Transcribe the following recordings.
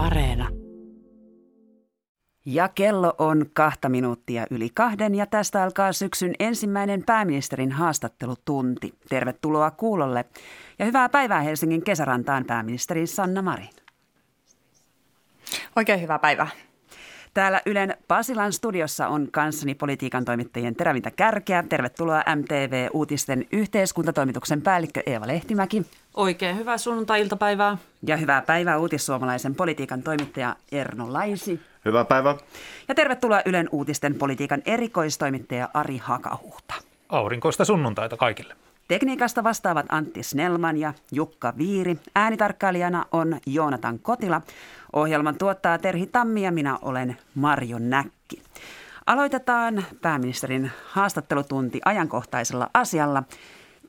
Areena. Ja kello on kahta minuuttia yli kahden ja tästä alkaa syksyn ensimmäinen pääministerin haastattelutunti. Tervetuloa kuulolle ja hyvää päivää Helsingin kesärantaan pääministeri Sanna Marin. Oikein hyvää päivää. Täällä Ylen Pasilan studiossa on kanssani politiikan toimittajien terävintä kärkeä. Tervetuloa MTV-uutisten yhteiskuntatoimituksen päällikkö Eeva Lehtimäki. Oikein hyvää sunnuntai-iltapäivää. Ja hyvää päivää uutissuomalaisen politiikan toimittaja Erno Laisi. Hyvää päivää. Ja tervetuloa Ylen uutisten politiikan erikoistoimittaja Ari Hakahuhta. Aurinkoista sunnuntaita kaikille. Tekniikasta vastaavat Antti Snellman ja Jukka Viiri. Äänitarkkailijana on Joonatan Kotila. Ohjelman tuottaa Terhi Tammi ja minä olen Marjo Näkki. Aloitetaan pääministerin haastattelutunti ajankohtaisella asialla.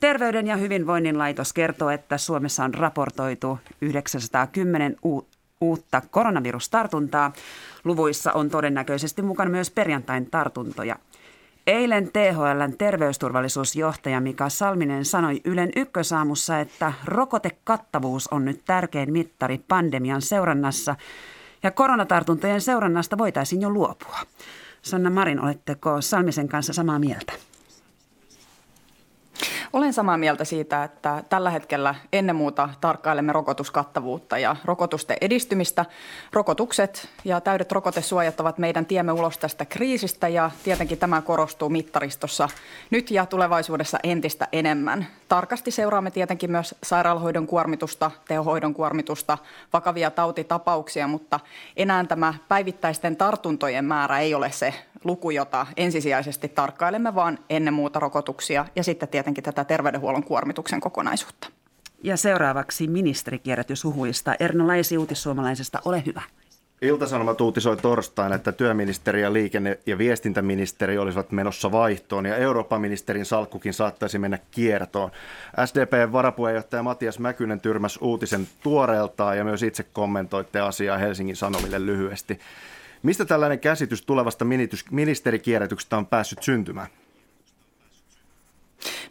Terveyden ja hyvinvoinnin laitos kertoo, että Suomessa on raportoitu 910 uutta koronavirustartuntaa. Luvuissa on todennäköisesti mukana myös perjantain tartuntoja – Eilen THLn terveysturvallisuusjohtaja Mika Salminen sanoi Ylen ykkösaamussa, että rokotekattavuus on nyt tärkein mittari pandemian seurannassa ja koronatartuntojen seurannasta voitaisiin jo luopua. Sanna Marin, oletteko Salmisen kanssa samaa mieltä? Olen samaa mieltä siitä, että tällä hetkellä ennen muuta tarkkailemme rokotuskattavuutta ja rokotusten edistymistä. Rokotukset ja täydet rokotesuojat ovat meidän tiemme ulos tästä kriisistä ja tietenkin tämä korostuu mittaristossa nyt ja tulevaisuudessa entistä enemmän. Tarkasti seuraamme tietenkin myös sairaalahoidon kuormitusta, tehohoidon kuormitusta, vakavia tautitapauksia, mutta enää tämä päivittäisten tartuntojen määrä ei ole se luku, jota ensisijaisesti tarkkailemme, vaan ennen muuta rokotuksia ja sitten tietenkin tätä terveydenhuollon kuormituksen kokonaisuutta. Ja seuraavaksi ministerikierrätys huhuista. Erno Laisi uutissuomalaisesta, ole hyvä. Iltasanomat uutisoi torstaina, että työministeri ja liikenne- ja viestintäministeri olisivat menossa vaihtoon ja Eurooppa-ministerin salkkukin saattaisi mennä kiertoon. SDPn varapuheenjohtaja Matias Mäkynen tyrmäsi uutisen tuoreeltaan ja myös itse kommentoitte asiaa Helsingin Sanomille lyhyesti. Mistä tällainen käsitys tulevasta ministerikierrätyksestä on päässyt syntymään?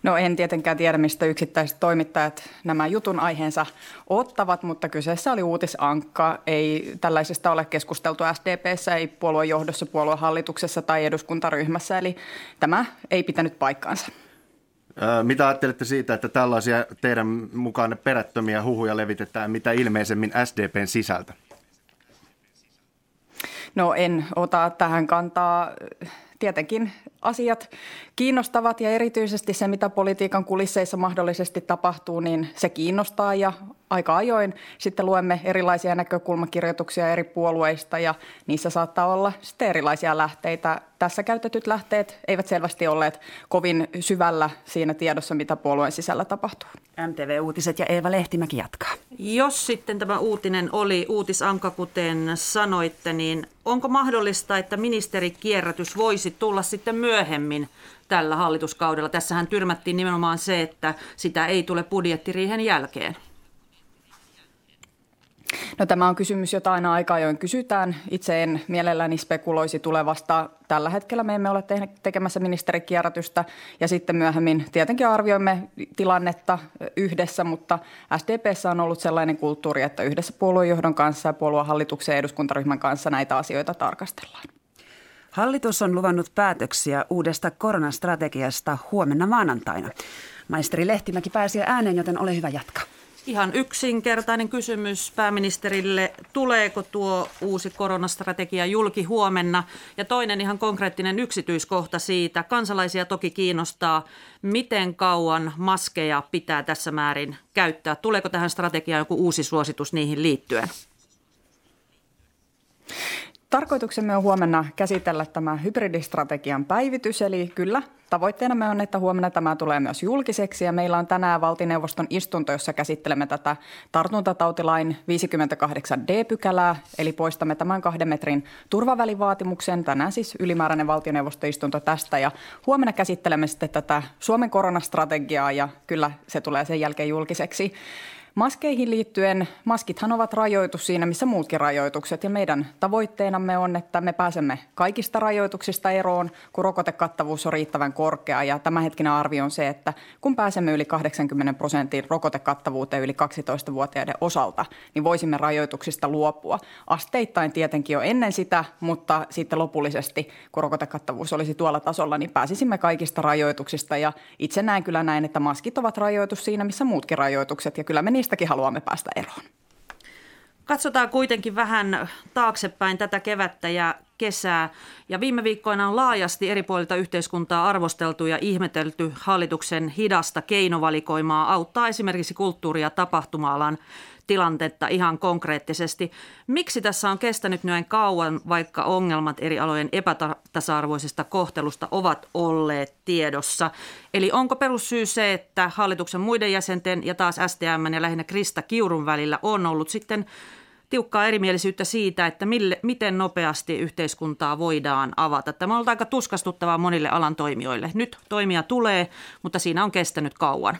No en tietenkään tiedä, mistä yksittäiset toimittajat nämä jutun aiheensa ottavat, mutta kyseessä oli uutisankka. Ei tällaisesta ole keskusteltu SDPssä, ei puoluejohdossa, puoluehallituksessa tai eduskuntaryhmässä, eli tämä ei pitänyt paikkaansa. Mitä ajattelette siitä, että tällaisia teidän mukaan perättömiä huhuja levitetään mitä ilmeisemmin SDPn sisältä? No en ota tähän kantaa. Tietenkin asiat kiinnostavat ja erityisesti se, mitä politiikan kulisseissa mahdollisesti tapahtuu, niin se kiinnostaa ja aika ajoin sitten luemme erilaisia näkökulmakirjoituksia eri puolueista ja niissä saattaa olla sitten erilaisia lähteitä. Tässä käytetyt lähteet eivät selvästi olleet kovin syvällä siinä tiedossa, mitä puolueen sisällä tapahtuu. MTV-uutiset ja Eeva Lehtimäki jatkaa. Jos sitten tämä uutinen oli uutisanka, kuten sanoitte, niin onko mahdollista, että ministerikierrätys voisi tulla sitten myöhemmin tällä hallituskaudella? Tässähän tyrmättiin nimenomaan se, että sitä ei tule budjettiriihen jälkeen. No tämä on kysymys, jota aina aika ajoin kysytään. Itse en mielelläni spekuloisi tulevasta. Tällä hetkellä me emme ole tekemässä ministerikierrätystä ja sitten myöhemmin tietenkin arvioimme tilannetta yhdessä, mutta SDPssä on ollut sellainen kulttuuri, että yhdessä puoluejohdon kanssa ja puoluehallituksen ja eduskuntaryhmän kanssa näitä asioita tarkastellaan. Hallitus on luvannut päätöksiä uudesta koronastrategiasta huomenna maanantaina. Maisteri Lehtimäki pääsi ääneen, joten ole hyvä jatkaa. Ihan yksinkertainen kysymys pääministerille. Tuleeko tuo uusi koronastrategia julki huomenna? Ja toinen ihan konkreettinen yksityiskohta siitä. Kansalaisia toki kiinnostaa, miten kauan maskeja pitää tässä määrin käyttää. Tuleeko tähän strategiaan joku uusi suositus niihin liittyen? Tarkoituksemme on huomenna käsitellä tämä hybridistrategian päivitys, eli kyllä Tavoitteena on, että huomenna tämä tulee myös julkiseksi ja meillä on tänään valtineuvoston istunto, jossa käsittelemme tätä tartuntatautilain 58 D-pykälää, eli poistamme tämän kahden metrin turvavälivaatimuksen. Tänään siis ylimääräinen valtioneuvostoistunto tästä ja huomenna käsittelemme sitten tätä Suomen koronastrategiaa ja kyllä se tulee sen jälkeen julkiseksi. Maskeihin liittyen, maskithan ovat rajoitus siinä, missä muutkin rajoitukset. Ja meidän tavoitteenamme on, että me pääsemme kaikista rajoituksista eroon, kun rokotekattavuus on riittävän korkea. Ja tämänhetkinen arvio on se, että kun pääsemme yli 80 prosentin rokotekattavuuteen yli 12-vuotiaiden osalta, niin voisimme rajoituksista luopua. Asteittain tietenkin jo ennen sitä, mutta sitten lopullisesti, kun rokotekattavuus olisi tuolla tasolla, niin pääsisimme kaikista rajoituksista. Ja itse näen kyllä näin, että maskit ovat rajoitus siinä, missä muutkin rajoitukset. Ja kyllä me niistäkin haluamme päästä eroon. Katsotaan kuitenkin vähän taaksepäin tätä kevättä ja kesää. Ja viime viikkoina on laajasti eri puolilta yhteiskuntaa arvosteltu ja ihmetelty hallituksen hidasta keinovalikoimaa auttaa esimerkiksi kulttuuri- ja tapahtuma-alan tilannetta ihan konkreettisesti. Miksi tässä on kestänyt näin kauan, vaikka ongelmat eri alojen epätasa-arvoisesta kohtelusta ovat olleet tiedossa? Eli onko perussyy se, että hallituksen muiden jäsenten ja taas STM ja lähinnä Krista Kiurun välillä on ollut sitten tiukkaa erimielisyyttä siitä, että mille, miten nopeasti yhteiskuntaa voidaan avata. Tämä on ollut aika tuskastuttavaa monille alan toimijoille. Nyt toimia tulee, mutta siinä on kestänyt kauan.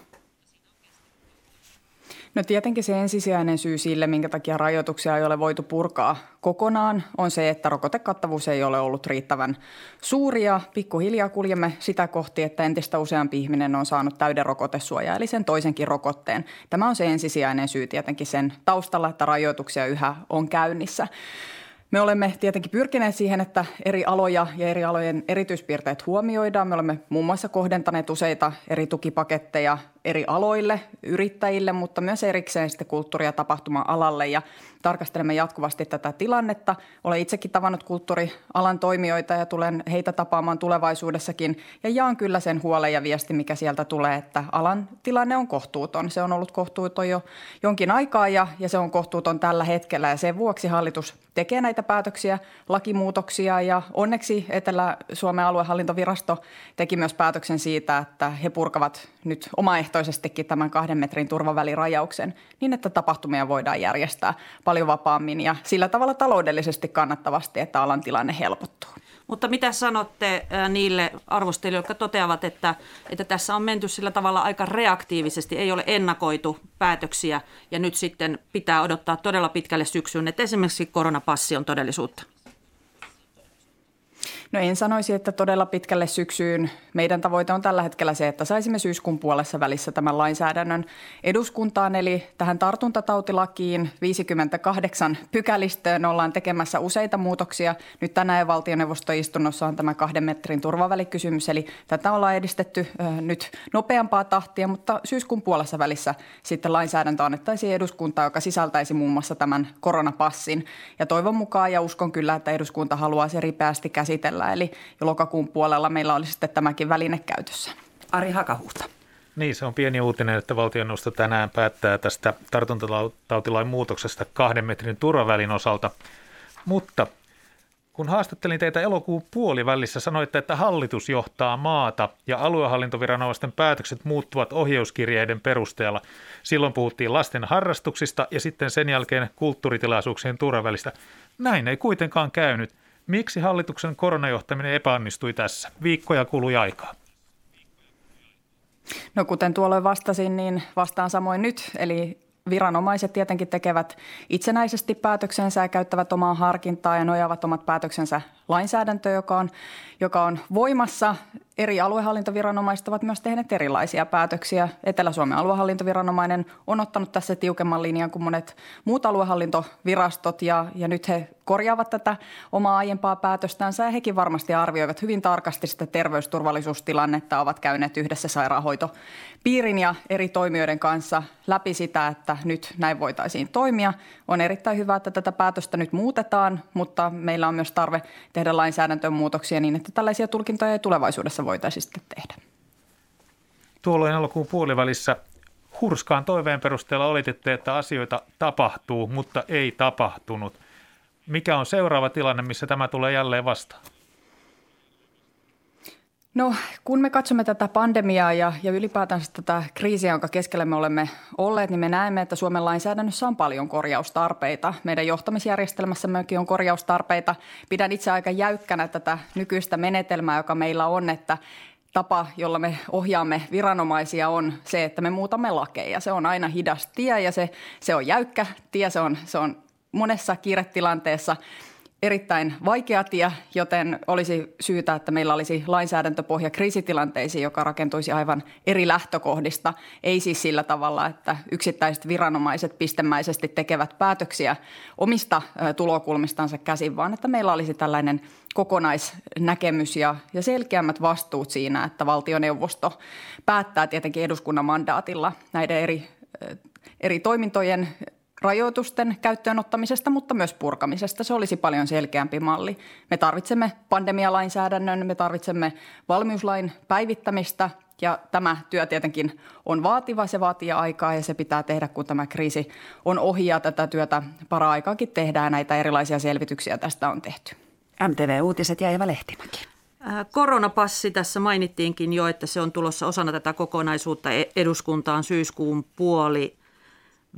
No tietenkin se ensisijainen syy sille, minkä takia rajoituksia ei ole voitu purkaa kokonaan, on se, että rokotekattavuus ei ole ollut riittävän suuri ja pikkuhiljaa kuljemme sitä kohti, että entistä useampi ihminen on saanut täyden rokotesuojaa, eli sen toisenkin rokotteen. Tämä on se ensisijainen syy tietenkin sen taustalla, että rajoituksia yhä on käynnissä. Me olemme tietenkin pyrkineet siihen, että eri aloja ja eri alojen erityispiirteet huomioidaan. Me olemme muun muassa kohdentaneet useita eri tukipaketteja eri aloille, yrittäjille, mutta myös erikseen sitten kulttuuri- ja tapahtuma-alalle. Ja tarkastelemme jatkuvasti tätä tilannetta. Olen itsekin tavannut kulttuurialan toimijoita ja tulen heitä tapaamaan tulevaisuudessakin. Ja jaan kyllä sen huolen ja viesti, mikä sieltä tulee, että alan tilanne on kohtuuton. Se on ollut kohtuuton jo jonkin aikaa ja, ja se on kohtuuton tällä hetkellä. Ja sen vuoksi hallitus tekee näitä päätöksiä, lakimuutoksia ja onneksi Etelä-Suomen aluehallintovirasto teki myös päätöksen siitä, että he purkavat nyt omaehtoisestikin tämän kahden metrin turvavälirajauksen niin, että tapahtumia voidaan järjestää paljon vapaammin ja sillä tavalla taloudellisesti kannattavasti, että alan tilanne helpottuu. Mutta mitä sanotte niille arvostelijoille, jotka toteavat, että, että tässä on menty sillä tavalla aika reaktiivisesti, ei ole ennakoitu päätöksiä ja nyt sitten pitää odottaa todella pitkälle syksyyn, että esimerkiksi koronapassi on todellisuutta? No en sanoisi, että todella pitkälle syksyyn. Meidän tavoite on tällä hetkellä se, että saisimme syyskuun puolessa välissä tämän lainsäädännön eduskuntaan, eli tähän tartuntatautilakiin 58 pykälistöön ollaan tekemässä useita muutoksia. Nyt tänään valtioneuvostoistunnossa on tämä kahden metrin turvavälikysymys, eli tätä ollaan edistetty nyt nopeampaa tahtia, mutta syyskuun puolessa välissä sitten lainsäädäntö annettaisiin eduskuntaan, joka sisältäisi muun muassa tämän koronapassin. Ja toivon mukaan ja uskon kyllä, että eduskunta haluaa se ripeästi käsitellä puolella, eli lokakuun puolella meillä olisi sitten tämäkin väline käytössä. Ari Hakahuhta. Niin, se on pieni uutinen, että valtioneuvosto tänään päättää tästä tartuntatautilain muutoksesta kahden metrin turvavälin osalta. Mutta kun haastattelin teitä elokuun puolivälissä, sanoitte, että hallitus johtaa maata ja aluehallintoviranomaisten päätökset muuttuvat ohjeuskirjeiden perusteella. Silloin puhuttiin lasten harrastuksista ja sitten sen jälkeen kulttuuritilaisuuksien turvavälistä. Näin ei kuitenkaan käynyt. Miksi hallituksen koronajohtaminen epäonnistui tässä? Viikkoja kului aikaa. No kuten tuolloin vastasin, niin vastaan samoin nyt. Eli viranomaiset tietenkin tekevät itsenäisesti päätöksensä ja käyttävät omaa harkintaa ja nojaavat omat päätöksensä lainsäädäntöön, joka on, joka on voimassa. Eri aluehallintoviranomaiset ovat myös tehneet erilaisia päätöksiä. Etelä-Suomen aluehallintoviranomainen on ottanut tässä tiukemman linjan kuin monet muut aluehallintovirastot ja, ja nyt he korjaavat tätä omaa aiempaa päätöstänsä ja hekin varmasti arvioivat hyvin tarkasti sitä terveysturvallisuustilannetta, ovat käyneet yhdessä sairaanhoitopiirin ja eri toimijoiden kanssa läpi sitä, että nyt näin voitaisiin toimia. On erittäin hyvä, että tätä päätöstä nyt muutetaan, mutta meillä on myös tarve tehdä lainsäädäntöön muutoksia niin, että tällaisia tulkintoja ei tulevaisuudessa voitaisiin sitten tehdä. Tuolloin elokuun puolivälissä hurskaan toiveen perusteella olititte, että asioita tapahtuu, mutta ei tapahtunut. Mikä on seuraava tilanne, missä tämä tulee jälleen vastaan? No kun me katsomme tätä pandemiaa ja, ja ylipäätänsä tätä kriisiä, jonka keskellä me olemme olleet, niin me näemme, että Suomen lainsäädännössä on paljon korjaustarpeita. Meidän johtamisjärjestelmässämmekin on korjaustarpeita. Pidän itse aika jäykkänä tätä nykyistä menetelmää, joka meillä on, että tapa, jolla me ohjaamme viranomaisia on se, että me muutamme lakeja. Se on aina hidas tie ja se, se on jäykkä tie, se on, se on monessa kiiretilanteessa – erittäin vaikea tie, joten olisi syytä, että meillä olisi lainsäädäntöpohja kriisitilanteisiin, joka rakentuisi aivan eri lähtökohdista. Ei siis sillä tavalla, että yksittäiset viranomaiset pistemäisesti tekevät päätöksiä omista tulokulmistansa käsin, vaan että meillä olisi tällainen kokonaisnäkemys ja, selkeämmät vastuut siinä, että valtioneuvosto päättää tietenkin eduskunnan mandaatilla näiden eri, eri toimintojen rajoitusten käyttöönottamisesta, mutta myös purkamisesta. Se olisi paljon selkeämpi malli. Me tarvitsemme pandemialainsäädännön, me tarvitsemme valmiuslain päivittämistä ja tämä työ tietenkin on vaativa, se vaatii aikaa ja se pitää tehdä, kun tämä kriisi on ohi ja tätä työtä para-aikaakin tehdään. Näitä erilaisia selvityksiä tästä on tehty. MTV-uutiset ja Eva Lehtimäki. Äh, koronapassi tässä mainittiinkin jo, että se on tulossa osana tätä kokonaisuutta e- eduskuntaan syyskuun puoli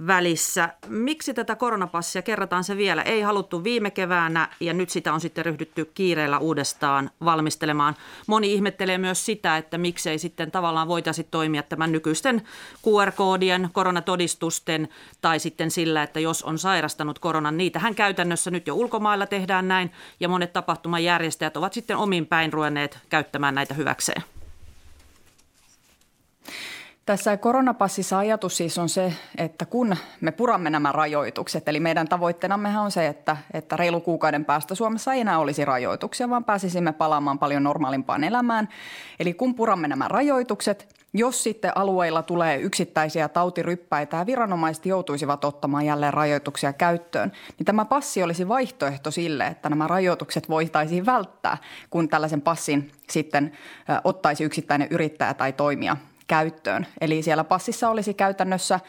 välissä. Miksi tätä koronapassia, kerrataan se vielä, ei haluttu viime keväänä ja nyt sitä on sitten ryhdytty kiireellä uudestaan valmistelemaan. Moni ihmettelee myös sitä, että miksei sitten tavallaan voitaisi toimia tämän nykyisten QR-koodien, koronatodistusten tai sitten sillä, että jos on sairastanut koronan, niitähän käytännössä nyt jo ulkomailla tehdään näin ja monet tapahtumajärjestäjät ovat sitten omin päin ruvenneet käyttämään näitä hyväkseen. Tässä koronapassissa ajatus siis on se, että kun me puramme nämä rajoitukset, eli meidän tavoitteenammehan on se, että, että reilu kuukauden päästä Suomessa ei enää olisi rajoituksia, vaan pääsisimme palaamaan paljon normaalimpaan elämään. Eli kun puramme nämä rajoitukset, jos sitten alueilla tulee yksittäisiä tautiryppäitä ja viranomaiset joutuisivat ottamaan jälleen rajoituksia käyttöön, niin tämä passi olisi vaihtoehto sille, että nämä rajoitukset voitaisiin välttää, kun tällaisen passin sitten ottaisi yksittäinen yrittäjä tai toimija käyttöön. Eli siellä passissa olisi käytännössä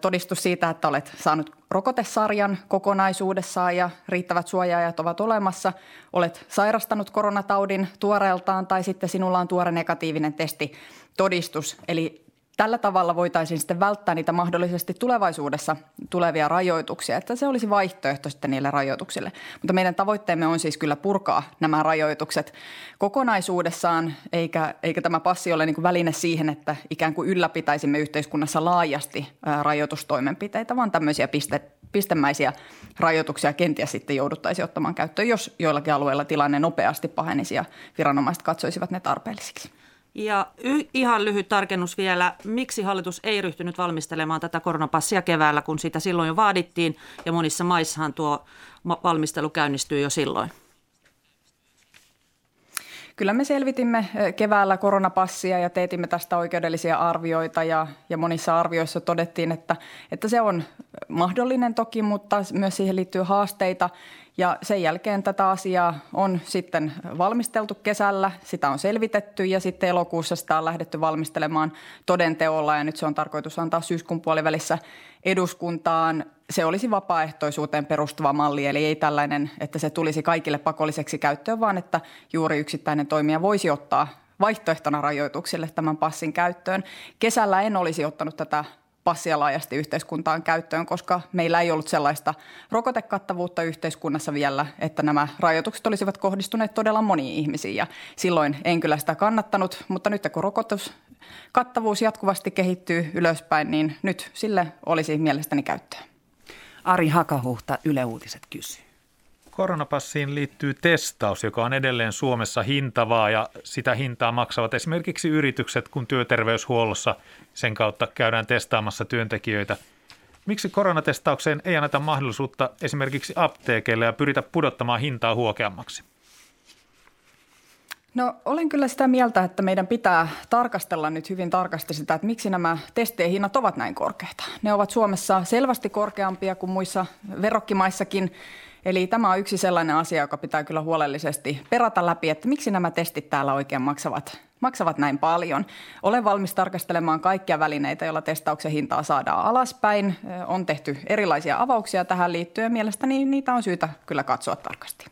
todistus siitä, että olet saanut rokotesarjan kokonaisuudessaan ja riittävät suojaajat ovat olemassa. Olet sairastanut koronataudin tuoreeltaan tai sitten sinulla on tuore negatiivinen testitodistus. Eli tällä tavalla voitaisiin sitten välttää niitä mahdollisesti tulevaisuudessa tulevia rajoituksia, että se olisi vaihtoehto sitten niille rajoituksille. Mutta meidän tavoitteemme on siis kyllä purkaa nämä rajoitukset kokonaisuudessaan, eikä, eikä tämä passi ole niin kuin väline siihen, että ikään kuin ylläpitäisimme yhteiskunnassa laajasti rajoitustoimenpiteitä, vaan tämmöisiä piste, pistemäisiä rajoituksia kenties sitten jouduttaisiin ottamaan käyttöön, jos joillakin alueilla tilanne nopeasti pahenisi ja viranomaiset katsoisivat ne tarpeellisiksi. Ja y- ihan lyhyt tarkennus vielä, miksi hallitus ei ryhtynyt valmistelemaan tätä koronapassia keväällä, kun sitä silloin jo vaadittiin ja monissa maissahan tuo valmistelu käynnistyi jo silloin? Kyllä me selvitimme keväällä koronapassia ja teetimme tästä oikeudellisia arvioita ja, ja monissa arvioissa todettiin, että, että se on mahdollinen toki, mutta myös siihen liittyy haasteita ja sen jälkeen tätä asiaa on sitten valmisteltu kesällä, sitä on selvitetty ja sitten elokuussa sitä on lähdetty valmistelemaan todenteolla ja nyt se on tarkoitus antaa syyskuun puolivälissä eduskuntaan. Se olisi vapaaehtoisuuteen perustuva malli, eli ei tällainen, että se tulisi kaikille pakolliseksi käyttöön, vaan että juuri yksittäinen toimija voisi ottaa vaihtoehtona rajoituksille tämän passin käyttöön. Kesällä en olisi ottanut tätä passia laajasti yhteiskuntaan käyttöön, koska meillä ei ollut sellaista rokotekattavuutta yhteiskunnassa vielä, että nämä rajoitukset olisivat kohdistuneet todella moniin ihmisiin. Ja silloin en kyllä sitä kannattanut, mutta nyt kun rokotuskattavuus jatkuvasti kehittyy ylöspäin, niin nyt sille olisi mielestäni käyttöä. Ari Hakahuhta, Yle Uutiset kysyy. Koronapassiin liittyy testaus, joka on edelleen Suomessa hintavaa ja sitä hintaa maksavat esimerkiksi yritykset, kun työterveyshuollossa sen kautta käydään testaamassa työntekijöitä. Miksi koronatestaukseen ei anneta mahdollisuutta esimerkiksi apteekeille ja pyritä pudottamaan hintaa huokeammaksi? No olen kyllä sitä mieltä, että meidän pitää tarkastella nyt hyvin tarkasti sitä, että miksi nämä testien hinnat ovat näin korkeita. Ne ovat Suomessa selvästi korkeampia kuin muissa verrokkimaissakin Eli tämä on yksi sellainen asia, joka pitää kyllä huolellisesti perata läpi, että miksi nämä testit täällä oikein maksavat, maksavat näin paljon. Olen valmis tarkastelemaan kaikkia välineitä, joilla testauksen hintaa saadaan alaspäin. On tehty erilaisia avauksia tähän liittyen. Mielestäni niitä on syytä kyllä katsoa tarkasti.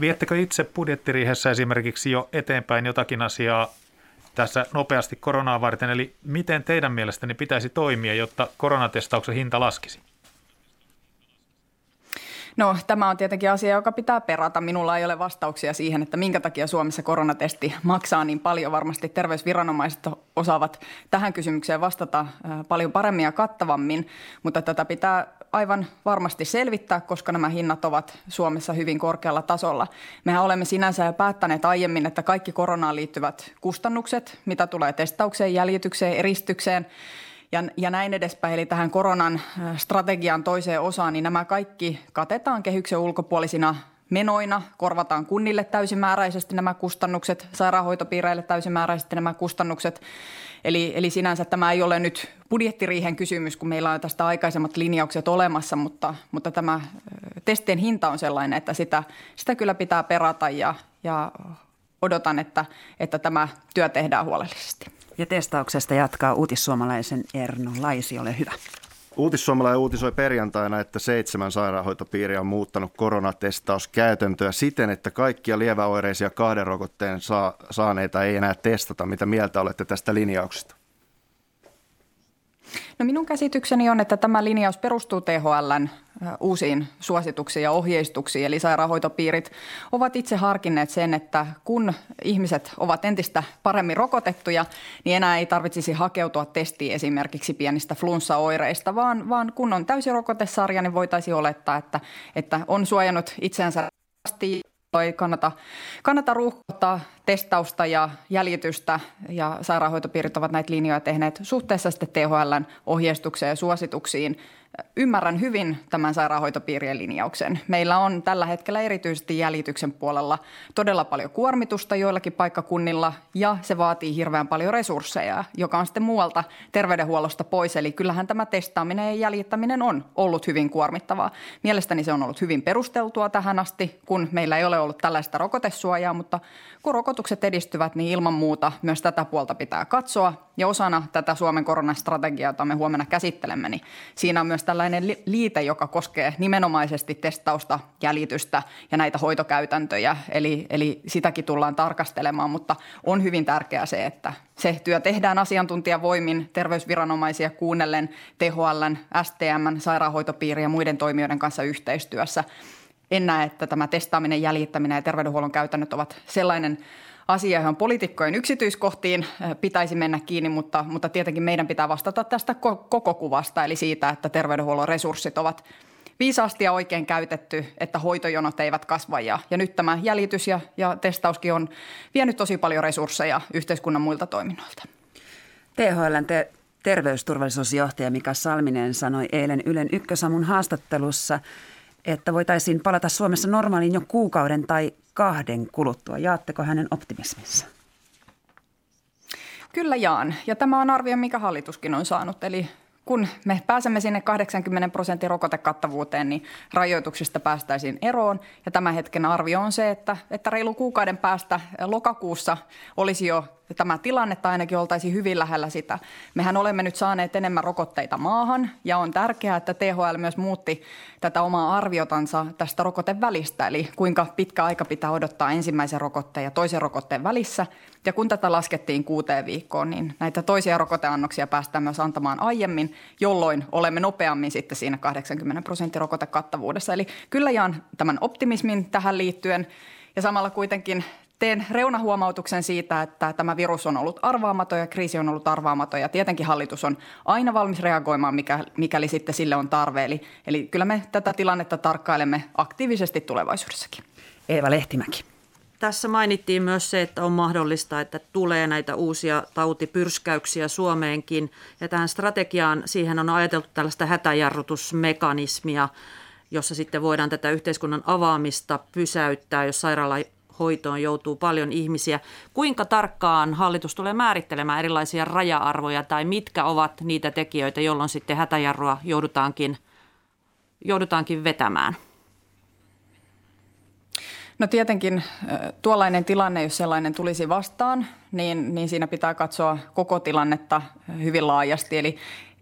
Viettekö itse budjettiriihessä esimerkiksi jo eteenpäin jotakin asiaa tässä nopeasti koronaa varten, eli miten teidän mielestäni pitäisi toimia, jotta koronatestauksen hinta laskisi? No tämä on tietenkin asia, joka pitää perata. Minulla ei ole vastauksia siihen, että minkä takia Suomessa koronatesti maksaa niin paljon. Varmasti terveysviranomaiset osaavat tähän kysymykseen vastata paljon paremmin ja kattavammin, mutta tätä pitää aivan varmasti selvittää, koska nämä hinnat ovat Suomessa hyvin korkealla tasolla. Mehän olemme sinänsä jo päättäneet aiemmin, että kaikki koronaan liittyvät kustannukset, mitä tulee testaukseen, jäljitykseen, eristykseen, ja, ja näin edespäin. Eli tähän koronan strategian toiseen osaan, niin nämä kaikki katetaan kehyksen ulkopuolisina menoina, korvataan kunnille täysimääräisesti nämä kustannukset, sairaanhoitopiireille täysimääräisesti nämä kustannukset. Eli, eli sinänsä tämä ei ole nyt budjettiriihen kysymys, kun meillä on tästä aikaisemmat linjaukset olemassa, mutta, mutta tämä testien hinta on sellainen, että sitä, sitä kyllä pitää perata ja, ja odotan, että, että tämä työ tehdään huolellisesti. Ja testauksesta jatkaa uutissuomalaisen Erno Laisi, ole hyvä. Uutissuomalainen uutisoi perjantaina, että seitsemän sairaanhoitopiiriä on muuttanut koronatestauskäytäntöä siten, että kaikkia lieväoireisia kahden rokotteen saa, saaneita ei enää testata. Mitä mieltä olette tästä linjauksesta? No minun käsitykseni on, että tämä linjaus perustuu THLn uusiin suosituksiin ja ohjeistuksiin. Eli sairaanhoitopiirit ovat itse harkinneet sen, että kun ihmiset ovat entistä paremmin rokotettuja, niin enää ei tarvitsisi hakeutua testiin esimerkiksi pienistä flunssaoireista, vaan, vaan kun on täysirokotesarja, niin voitaisiin olettaa, että, että on suojannut itseänsä ei kannata, kannata ruuhkauttaa testausta ja jäljitystä. Ja sairaanhoitopiirit ovat näitä linjoja tehneet suhteessa sitten THLn ohjeistukseen ja suosituksiin Ymmärrän hyvin tämän sairaanhoitopiirien linjauksen. Meillä on tällä hetkellä erityisesti jäljityksen puolella todella paljon kuormitusta joillakin paikkakunnilla ja se vaatii hirveän paljon resursseja, joka on sitten muualta terveydenhuollosta pois. Eli kyllähän tämä testaaminen ja jäljittäminen on ollut hyvin kuormittavaa. Mielestäni se on ollut hyvin perusteltua tähän asti, kun meillä ei ole ollut tällaista rokotesuojaa, mutta kun rokotukset edistyvät, niin ilman muuta myös tätä puolta pitää katsoa. Ja osana tätä Suomen koronastrategiaa, jota me huomenna käsittelemme, niin siinä on myös tällainen liite, joka koskee nimenomaisesti testausta, jäljitystä ja näitä hoitokäytäntöjä. Eli, eli sitäkin tullaan tarkastelemaan, mutta on hyvin tärkeää se, että se työ tehdään asiantuntijavoimin, terveysviranomaisia kuunnellen, THL, STM, sairaanhoitopiiri ja muiden toimijoiden kanssa yhteistyössä. En näe, että tämä testaaminen, jäljittäminen ja terveydenhuollon käytännöt ovat sellainen asia, johon poliitikkojen yksityiskohtiin pitäisi mennä kiinni, mutta, mutta tietenkin meidän pitää vastata tästä koko kuvasta, eli siitä, että terveydenhuollon resurssit ovat viisaasti ja oikein käytetty, että hoitojonot eivät kasva. Ja, ja nyt tämä jäljitys ja, ja testauskin on vienyt tosi paljon resursseja yhteiskunnan muilta toiminnoilta. THLn te- terveysturvallisuusjohtaja Mika Salminen sanoi eilen Ylen Ykkösamun haastattelussa, että voitaisiin palata Suomessa normaaliin jo kuukauden tai kahden kuluttua. Jaatteko hänen optimismissa? Kyllä jaan. Ja tämä on arvio, mikä hallituskin on saanut. Eli kun me pääsemme sinne 80 prosentin rokotekattavuuteen, niin rajoituksista päästäisiin eroon. Ja tämän hetken arvio on se, että, että reilu kuukauden päästä lokakuussa olisi jo tämä tilanne, tai ainakin oltaisiin hyvin lähellä sitä. Mehän olemme nyt saaneet enemmän rokotteita maahan, ja on tärkeää, että THL myös muutti tätä omaa arviotansa tästä rokotevälistä, eli kuinka pitkä aika pitää odottaa ensimmäisen rokotteen ja toisen rokotteen välissä. Ja kun tätä laskettiin kuuteen viikkoon, niin näitä toisia rokoteannoksia päästään myös antamaan aiemmin, jolloin olemme nopeammin sitten siinä 80 prosentin rokotekattavuudessa. Eli kyllä jaan tämän optimismin tähän liittyen. Ja samalla kuitenkin teen reunahuomautuksen siitä, että tämä virus on ollut arvaamaton ja kriisi on ollut arvaamaton ja tietenkin hallitus on aina valmis reagoimaan, mikäli, mikäli sitten sille on tarve. Eli, eli kyllä me tätä tilannetta tarkkailemme aktiivisesti tulevaisuudessakin. Eeva Lehtimäki. Tässä mainittiin myös se, että on mahdollista, että tulee näitä uusia tautipyrskäyksiä Suomeenkin. Ja tähän strategiaan, siihen on ajateltu tällaista hätäjarrutusmekanismia, jossa sitten voidaan tätä yhteiskunnan avaamista pysäyttää, jos sairaala hoitoon joutuu paljon ihmisiä. Kuinka tarkkaan hallitus tulee määrittelemään erilaisia raja-arvoja tai mitkä ovat niitä tekijöitä, jolloin sitten hätäjarrua joudutaankin, joudutaankin vetämään? No tietenkin tuollainen tilanne, jos sellainen tulisi vastaan, niin, niin siinä pitää katsoa koko tilannetta hyvin laajasti. Eli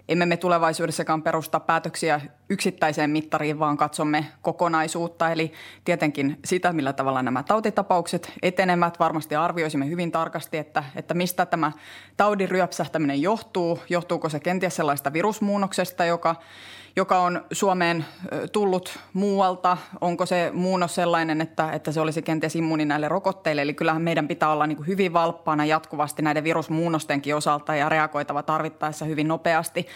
emme me tulevaisuudessakaan perusta päätöksiä yksittäiseen mittariin, vaan katsomme kokonaisuutta. Eli tietenkin sitä, millä tavalla nämä tautitapaukset etenemät. Varmasti arvioisimme hyvin tarkasti, että, että mistä tämä taudin ryöpsähtäminen johtuu. Johtuuko se kenties sellaista virusmuunnoksesta, joka, joka on Suomeen tullut muualta. Onko se muunnos sellainen, että, että se olisi kenties immuuni näille rokotteille? Eli kyllähän meidän pitää olla niin kuin hyvin valppaana jatkuvasti näiden virusmuunnostenkin osalta ja reagoitava tarvittaessa hyvin nopeasti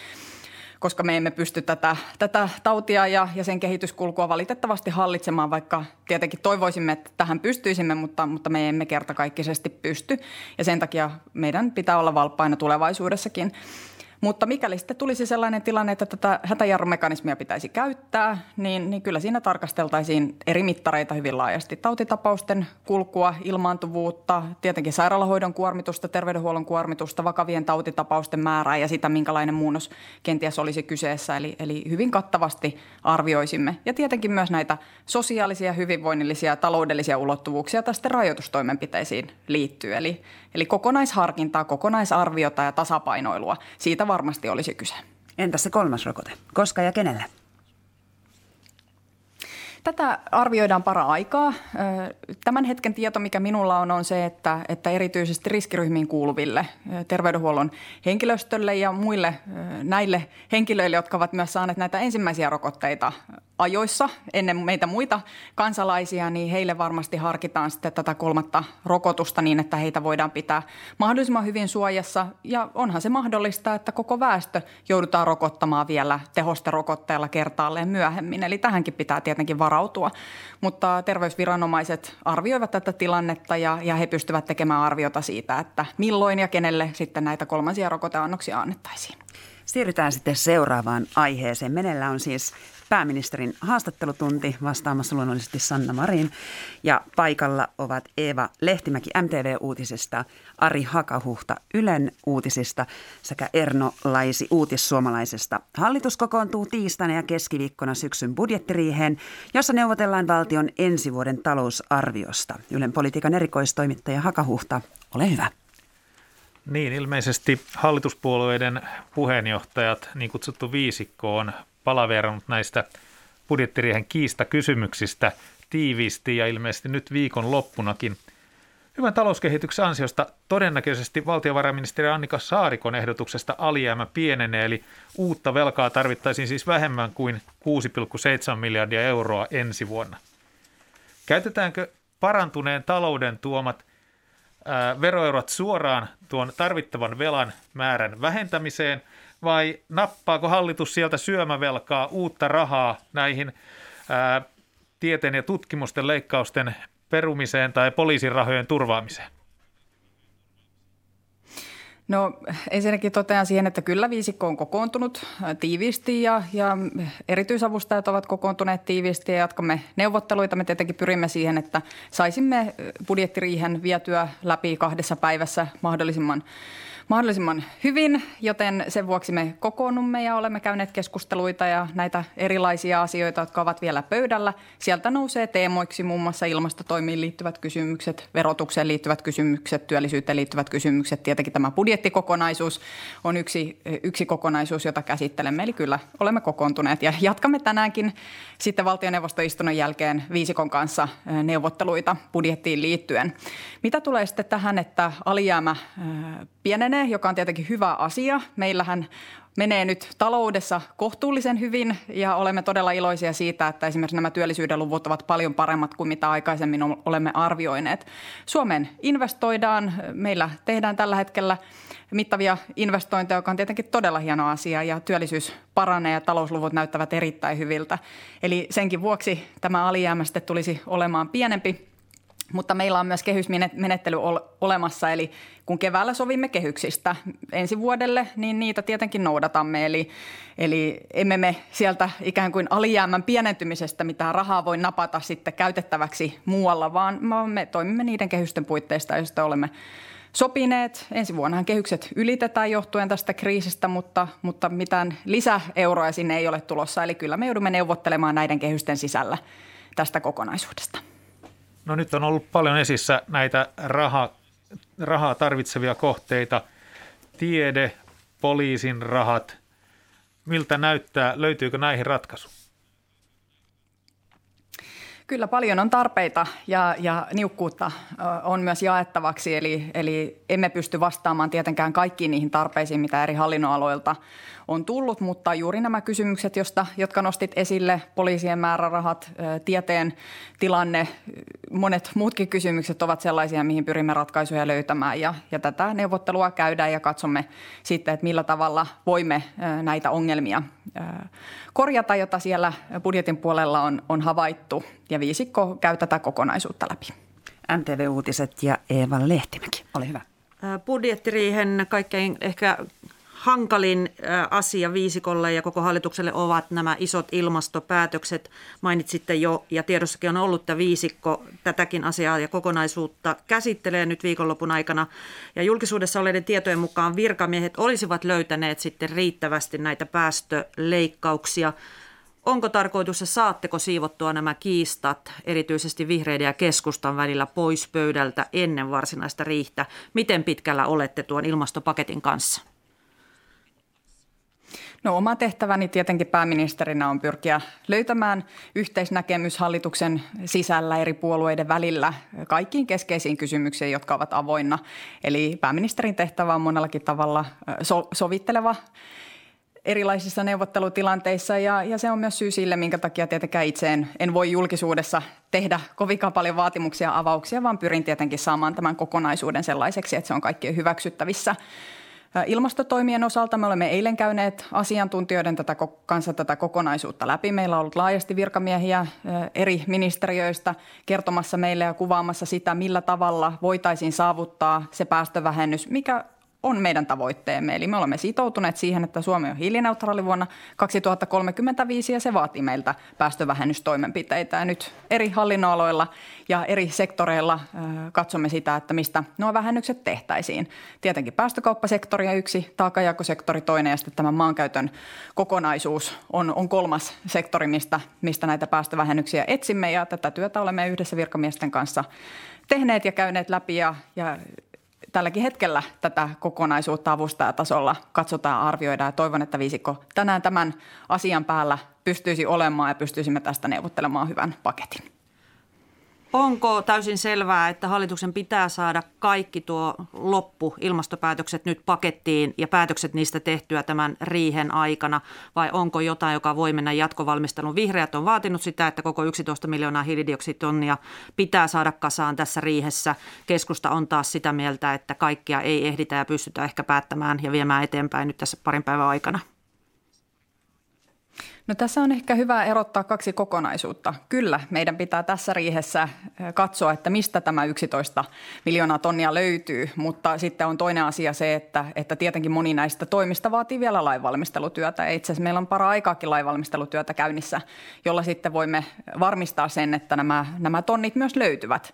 koska me emme pysty tätä, tätä tautia ja, ja sen kehityskulkua valitettavasti hallitsemaan, vaikka tietenkin toivoisimme, että tähän pystyisimme, mutta, mutta me emme kertakaikkisesti pysty. Ja sen takia meidän pitää olla valppaina tulevaisuudessakin. Mutta mikäli sitten tulisi sellainen tilanne, että tätä hätäjarrumekanismia pitäisi käyttää, niin, niin kyllä siinä tarkasteltaisiin eri mittareita hyvin laajasti. Tautitapausten kulkua, ilmaantuvuutta, tietenkin sairaalahoidon kuormitusta, terveydenhuollon kuormitusta, vakavien tautitapausten määrää ja sitä, minkälainen muunnos kenties olisi kyseessä. Eli, eli hyvin kattavasti arvioisimme. Ja tietenkin myös näitä sosiaalisia, hyvinvoinnillisia ja taloudellisia ulottuvuuksia tästä rajoitustoimenpiteisiin liittyy. Eli, eli kokonaisharkintaa, kokonaisarviota ja tasapainoilua. Siitä varmasti olisi kyse. Entäs se kolmas rokote? Koska ja kenelle? Tätä arvioidaan para-aikaa. Tämän hetken tieto, mikä minulla on, on se, että, että erityisesti riskiryhmiin kuuluville terveydenhuollon henkilöstölle ja muille näille henkilöille, jotka ovat myös saaneet näitä ensimmäisiä rokotteita ajoissa ennen meitä muita kansalaisia, niin heille varmasti harkitaan sitten tätä kolmatta rokotusta niin, että heitä voidaan pitää mahdollisimman hyvin suojassa. Ja onhan se mahdollista, että koko väestö joudutaan rokottamaan vielä tehosterokotteella kertaalleen myöhemmin. Eli tähänkin pitää tietenkin varautua. Mutta terveysviranomaiset arvioivat tätä tilannetta ja, ja he pystyvät tekemään arviota siitä, että milloin ja kenelle sitten näitä kolmansia rokoteannoksia annettaisiin. Siirrytään sitten seuraavaan aiheeseen. Menellä on siis pääministerin haastattelutunti vastaamassa luonnollisesti Sanna Marin. Ja paikalla ovat Eeva Lehtimäki MTV-uutisesta, Ari Hakahuhta Ylen uutisista sekä Erno Laisi uutissuomalaisesta. Hallitus kokoontuu tiistaina ja keskiviikkona syksyn budjettiriiheen, jossa neuvotellaan valtion ensi vuoden talousarviosta. Ylen politiikan erikoistoimittaja Hakahuhta, ole hyvä. Niin, ilmeisesti hallituspuolueiden puheenjohtajat, niin kutsuttu viisikko, on palaverannut näistä budjettiriehen kiistakysymyksistä tiiviisti ja ilmeisesti nyt viikon loppunakin. Hyvän talouskehityksen ansiosta todennäköisesti valtiovarainministeri Annika Saarikon ehdotuksesta alijäämä pienenee, eli uutta velkaa tarvittaisiin siis vähemmän kuin 6,7 miljardia euroa ensi vuonna. Käytetäänkö parantuneen talouden tuomat veroeurot suoraan tuon tarvittavan velan määrän vähentämiseen – vai nappaako hallitus sieltä syömävelkaa uutta rahaa näihin ää, tieteen ja tutkimusten leikkausten perumiseen tai poliisin rahojen turvaamiseen? No ensinnäkin totean siihen, että kyllä viisikko on kokoontunut tiiviisti ja, ja erityisavustajat ovat kokoontuneet tiiviisti ja jatkamme neuvotteluita. Me tietenkin pyrimme siihen, että saisimme budjettiriihen vietyä läpi kahdessa päivässä mahdollisimman mahdollisimman hyvin, joten sen vuoksi me kokoonnumme ja olemme käyneet keskusteluita ja näitä erilaisia asioita, jotka ovat vielä pöydällä. Sieltä nousee teemoiksi muun muassa ilmastotoimiin liittyvät kysymykset, verotukseen liittyvät kysymykset, työllisyyteen liittyvät kysymykset. Tietenkin tämä budjettikokonaisuus on yksi, yksi kokonaisuus, jota käsittelemme. Eli kyllä olemme kokoontuneet ja jatkamme tänäänkin sitten valtioneuvostoistunnon jälkeen viisikon kanssa neuvotteluita budjettiin liittyen. Mitä tulee sitten tähän, että alijäämä pienenee, joka on tietenkin hyvä asia. Meillähän menee nyt taloudessa kohtuullisen hyvin ja olemme todella iloisia siitä, että esimerkiksi nämä työllisyyden luvut ovat paljon paremmat kuin mitä aikaisemmin olemme arvioineet. Suomeen investoidaan. Meillä tehdään tällä hetkellä mittavia investointeja, joka on tietenkin todella hieno asia ja työllisyys paranee ja talousluvut näyttävät erittäin hyviltä. Eli senkin vuoksi tämä alijäämä sitten tulisi olemaan pienempi mutta meillä on myös kehysmenettely olemassa, eli kun keväällä sovimme kehyksistä ensi vuodelle, niin niitä tietenkin noudatamme. Eli, eli emme me sieltä ikään kuin alijäämän pienentymisestä mitään rahaa voi napata sitten käytettäväksi muualla, vaan me toimimme niiden kehysten puitteista, joista olemme sopineet. Ensi vuonnahan kehykset ylitetään johtuen tästä kriisistä, mutta, mutta mitään lisäeuroja sinne ei ole tulossa. Eli kyllä me joudumme neuvottelemaan näiden kehysten sisällä tästä kokonaisuudesta. No nyt on ollut paljon esissä näitä raha, rahaa tarvitsevia kohteita. Tiede, poliisin rahat. Miltä näyttää? Löytyykö näihin ratkaisu? Kyllä paljon on tarpeita ja, ja niukkuutta on myös jaettavaksi, eli, eli emme pysty vastaamaan tietenkään kaikkiin niihin tarpeisiin, mitä eri hallinnonaloilta on tullut, mutta juuri nämä kysymykset, josta, jotka nostit esille, poliisien määrärahat, tieteen tilanne, monet muutkin kysymykset ovat sellaisia, mihin pyrimme ratkaisuja löytämään ja, ja tätä neuvottelua käydään ja katsomme sitten, että millä tavalla voimme näitä ongelmia korjata, jota siellä budjetin puolella on, on havaittu ja viisikko käy tätä kokonaisuutta läpi. MTV-uutiset ja Eeva Lehtimäki, ole hyvä. Budjettiriihen kaikkein ehkä hankalin asia viisikolle ja koko hallitukselle ovat nämä isot ilmastopäätökset. Mainitsitte jo, ja tiedossakin on ollut, että viisikko tätäkin asiaa ja kokonaisuutta käsittelee nyt viikonlopun aikana. Ja julkisuudessa olleiden tietojen mukaan virkamiehet olisivat löytäneet sitten riittävästi näitä päästöleikkauksia. Onko tarkoitus ja saatteko siivottua nämä kiistat, erityisesti vihreiden ja keskustan välillä, pois pöydältä ennen varsinaista riihtä? Miten pitkällä olette tuon ilmastopaketin kanssa? No oma tehtäväni tietenkin pääministerinä on pyrkiä löytämään yhteisnäkemys hallituksen sisällä eri puolueiden välillä kaikkiin keskeisiin kysymyksiin, jotka ovat avoinna. Eli pääministerin tehtävä on monellakin tavalla so- sovitteleva erilaisissa neuvottelutilanteissa ja, ja se on myös syy sille, minkä takia tietenkään itse en, en voi julkisuudessa tehdä kovinkaan paljon vaatimuksia ja avauksia, vaan pyrin tietenkin saamaan tämän kokonaisuuden sellaiseksi, että se on kaikkien hyväksyttävissä. Ilmastotoimien osalta me olemme eilen käyneet asiantuntijoiden tätä, kanssa tätä kokonaisuutta läpi. Meillä on ollut laajasti virkamiehiä eri ministeriöistä kertomassa meille ja kuvaamassa sitä, millä tavalla voitaisiin saavuttaa se päästövähennys, mikä on meidän tavoitteemme. Eli me olemme sitoutuneet siihen, että Suomi on hiilineutraali vuonna 2035 ja se vaatii meiltä päästövähennystoimenpiteitä. Ja nyt eri hallinnonaloilla ja eri sektoreilla katsomme sitä, että mistä nuo vähennykset tehtäisiin. Tietenkin päästökauppasektori ja yksi, taakajakosektori toinen ja sitten tämä maankäytön kokonaisuus on, on kolmas sektori, mistä, mistä näitä päästövähennyksiä etsimme ja tätä työtä olemme yhdessä virkamiesten kanssa tehneet ja käyneet läpi ja, ja tälläkin hetkellä tätä kokonaisuutta avustajatasolla katsotaan, arvioidaan ja toivon, että viisikko tänään tämän asian päällä pystyisi olemaan ja pystyisimme tästä neuvottelemaan hyvän paketin. Onko täysin selvää, että hallituksen pitää saada kaikki tuo loppu ilmastopäätökset nyt pakettiin ja päätökset niistä tehtyä tämän riihen aikana vai onko jotain, joka voi mennä jatkovalmistelun? Vihreät on vaatinut sitä, että koko 11 miljoonaa hiilidioksitonnia pitää saada kasaan tässä riihessä. Keskusta on taas sitä mieltä, että kaikkia ei ehditä ja pystytä ehkä päättämään ja viemään eteenpäin nyt tässä parin päivän aikana. No tässä on ehkä hyvä erottaa kaksi kokonaisuutta. Kyllä, meidän pitää tässä riihessä katsoa, että mistä tämä 11 miljoonaa tonnia löytyy, mutta sitten on toinen asia se, että, että tietenkin moni näistä toimista vaatii vielä lainvalmistelutyötä. Itse asiassa meillä on para aikaakin lainvalmistelutyötä käynnissä, jolla sitten voimme varmistaa sen, että nämä, nämä tonnit myös löytyvät.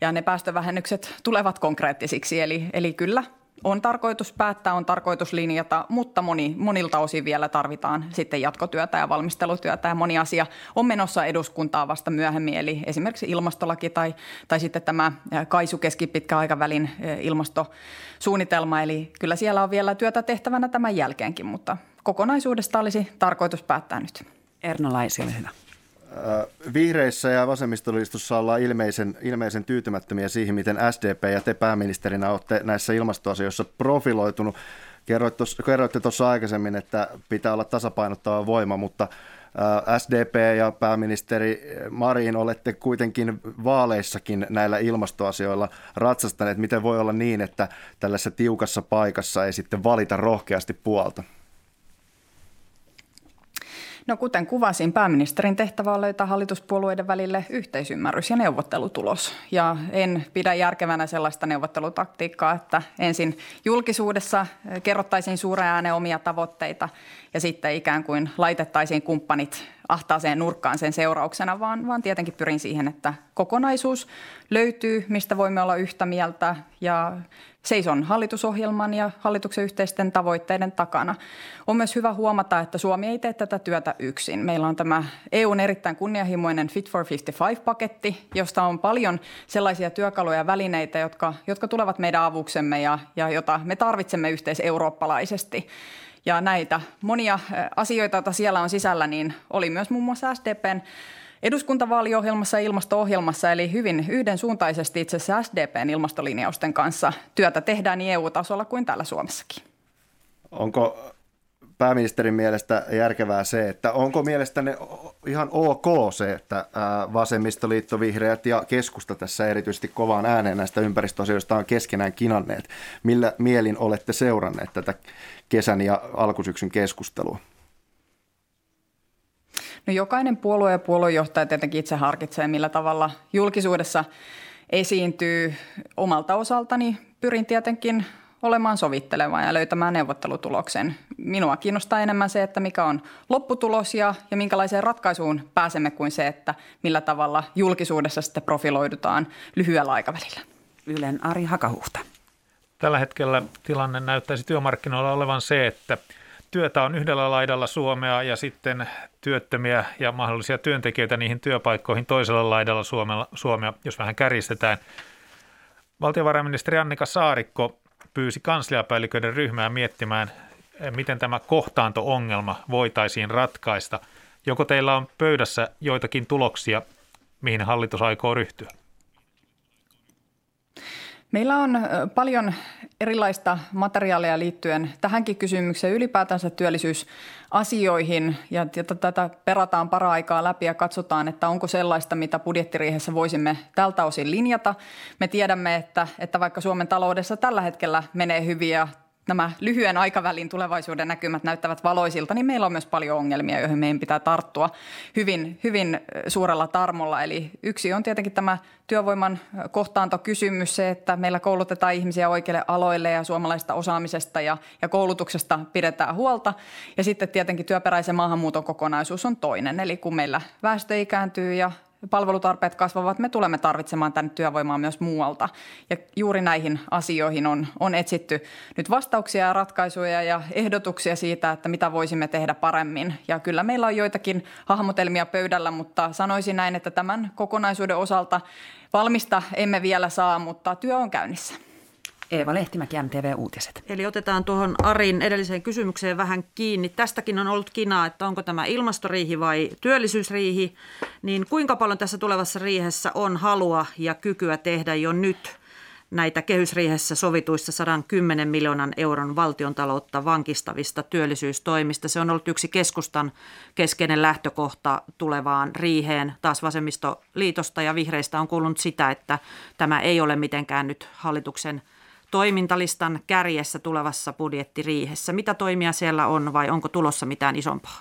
Ja ne päästövähennykset tulevat konkreettisiksi, eli, eli kyllä on tarkoitus päättää, on tarkoitus linjata, mutta moni, monilta osin vielä tarvitaan sitten jatkotyötä ja valmistelutyötä ja moni asia on menossa eduskuntaa vasta myöhemmin, eli esimerkiksi ilmastolaki tai, tai sitten tämä KAISU keskipitkän aikavälin ilmastosuunnitelma, eli kyllä siellä on vielä työtä tehtävänä tämän jälkeenkin, mutta kokonaisuudesta olisi tarkoitus päättää nyt. Erno Laisille hyvä. Vihreissä ja vasemmistoliitossa ollaan ilmeisen, ilmeisen tyytymättömiä siihen, miten SDP ja te pääministerinä olette näissä ilmastoasioissa profiloitunut. Kerroitte tuossa aikaisemmin, että pitää olla tasapainottava voima, mutta SDP ja pääministeri Marin olette kuitenkin vaaleissakin näillä ilmastoasioilla ratsastaneet. Miten voi olla niin, että tällaisessa tiukassa paikassa ei sitten valita rohkeasti puolta? No kuten kuvasin, pääministerin tehtävä on löytää hallituspuolueiden välille yhteisymmärrys ja neuvottelutulos. Ja en pidä järkevänä sellaista neuvottelutaktiikkaa, että ensin julkisuudessa kerrottaisiin suureen ääneen omia tavoitteita ja sitten ikään kuin laitettaisiin kumppanit ahtaaseen nurkkaan sen seurauksena, vaan, vaan tietenkin pyrin siihen, että kokonaisuus löytyy, mistä voimme olla yhtä mieltä ja seison hallitusohjelman ja hallituksen yhteisten tavoitteiden takana. On myös hyvä huomata, että Suomi ei tee tätä työtä yksin. Meillä on tämä EUn erittäin kunnianhimoinen Fit for 55-paketti, josta on paljon sellaisia työkaluja ja välineitä, jotka, jotka tulevat meidän avuksemme ja, ja jota me tarvitsemme yhteiseurooppalaisesti. Ja näitä monia asioita, joita siellä on sisällä, niin oli myös muun muassa SDPn eduskuntavaaliohjelmassa ja ilmasto-ohjelmassa, eli hyvin yhdensuuntaisesti itse asiassa SDPn ilmastolinjausten kanssa työtä tehdään niin EU-tasolla kuin täällä Suomessakin. Onko pääministerin mielestä järkevää se, että onko mielestäni ihan ok se, että vasemmistoliitto, vihreät ja keskusta tässä erityisesti kovaan ääneen näistä ympäristöasioista on keskenään kinanneet. Millä mielin olette seuranneet tätä kesän ja alkusyksyn keskustelua? No jokainen puolue ja puoluejohtaja tietenkin itse harkitsee, millä tavalla julkisuudessa esiintyy. Omalta osaltani pyrin tietenkin olemaan sovitteleva ja löytämään neuvottelutuloksen. Minua kiinnostaa enemmän se, että mikä on lopputulos ja, ja minkälaiseen ratkaisuun pääsemme kuin se, että millä tavalla julkisuudessa sitten profiloidutaan lyhyellä aikavälillä. Ylen Ari Hakahuhta. Tällä hetkellä tilanne näyttäisi työmarkkinoilla olevan se, että työtä on yhdellä laidalla Suomea ja sitten työttömiä ja mahdollisia työntekijöitä niihin työpaikkoihin toisella laidalla Suomea, jos vähän kärjistetään. Valtiovarainministeri Annika Saarikko pyysi kansliapäälliköiden ryhmää miettimään, eh, miten tämä kohtaanto-ongelma voitaisiin ratkaista. Joko teillä on pöydässä joitakin tuloksia, mihin hallitus aikoo ryhtyä? Meillä on paljon erilaista materiaalia liittyen tähänkin kysymykseen, ylipäätänsä työllisyysasioihin ja tätä perataan para-aikaa läpi ja katsotaan, että onko sellaista, mitä budjettiriihessä voisimme tältä osin linjata. Me tiedämme, että, että vaikka Suomen taloudessa tällä hetkellä menee hyvin ja nämä lyhyen aikavälin tulevaisuuden näkymät näyttävät valoisilta, niin meillä on myös paljon ongelmia, joihin meidän pitää tarttua hyvin, hyvin suurella tarmolla. Eli yksi on tietenkin tämä työvoiman kohtaantokysymys, se, että meillä koulutetaan ihmisiä oikeille aloille ja suomalaista osaamisesta ja, ja koulutuksesta pidetään huolta. Ja sitten tietenkin työperäisen maahanmuuton kokonaisuus on toinen. Eli kun meillä väestö ikääntyy ja palvelutarpeet kasvavat, me tulemme tarvitsemaan tänne työvoimaa myös muualta. Ja juuri näihin asioihin on, on etsitty nyt vastauksia ja ratkaisuja ja ehdotuksia siitä, että mitä voisimme tehdä paremmin. Ja kyllä meillä on joitakin hahmotelmia pöydällä, mutta sanoisin näin, että tämän kokonaisuuden osalta valmista emme vielä saa, mutta työ on käynnissä. Eeva Lehtimäki, MTV Uutiset. Eli otetaan tuohon Arin edelliseen kysymykseen vähän kiinni. Tästäkin on ollut kinaa, että onko tämä ilmastoriihi vai työllisyysriihi. Niin kuinka paljon tässä tulevassa riihessä on halua ja kykyä tehdä jo nyt näitä kehysriihessä sovituissa 110 miljoonan euron valtiontaloutta vankistavista työllisyystoimista. Se on ollut yksi keskustan keskeinen lähtökohta tulevaan riiheen. Taas vasemmistoliitosta ja vihreistä on kuulunut sitä, että tämä ei ole mitenkään nyt hallituksen – toimintalistan kärjessä tulevassa budjettiriihessä? Mitä toimia siellä on vai onko tulossa mitään isompaa?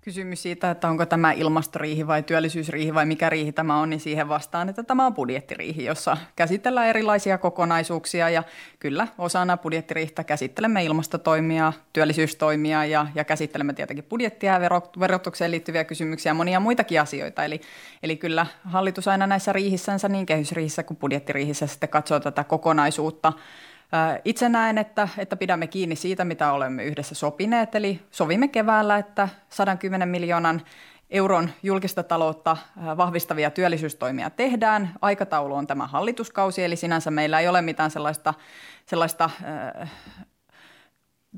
Kysymys siitä, että onko tämä ilmastoriihi vai työllisyysriihi vai mikä riihi tämä on, niin siihen vastaan, että tämä on budjettiriihi, jossa käsitellään erilaisia kokonaisuuksia ja kyllä osana budjettiriihtä käsittelemme ilmastotoimia, työllisyystoimia ja, ja käsittelemme tietenkin budjettia ja verotukseen liittyviä kysymyksiä ja monia muitakin asioita. Eli, eli kyllä hallitus aina näissä riihissänsä niin kehysriihissä kuin budjettiriihissä sitten katsoo tätä kokonaisuutta itse näen, että, että pidämme kiinni siitä, mitä olemme yhdessä sopineet. Eli sovimme keväällä, että 110 miljoonan euron julkista taloutta vahvistavia työllisyystoimia tehdään. Aikataulu on tämä hallituskausi, eli sinänsä meillä ei ole mitään sellaista, sellaista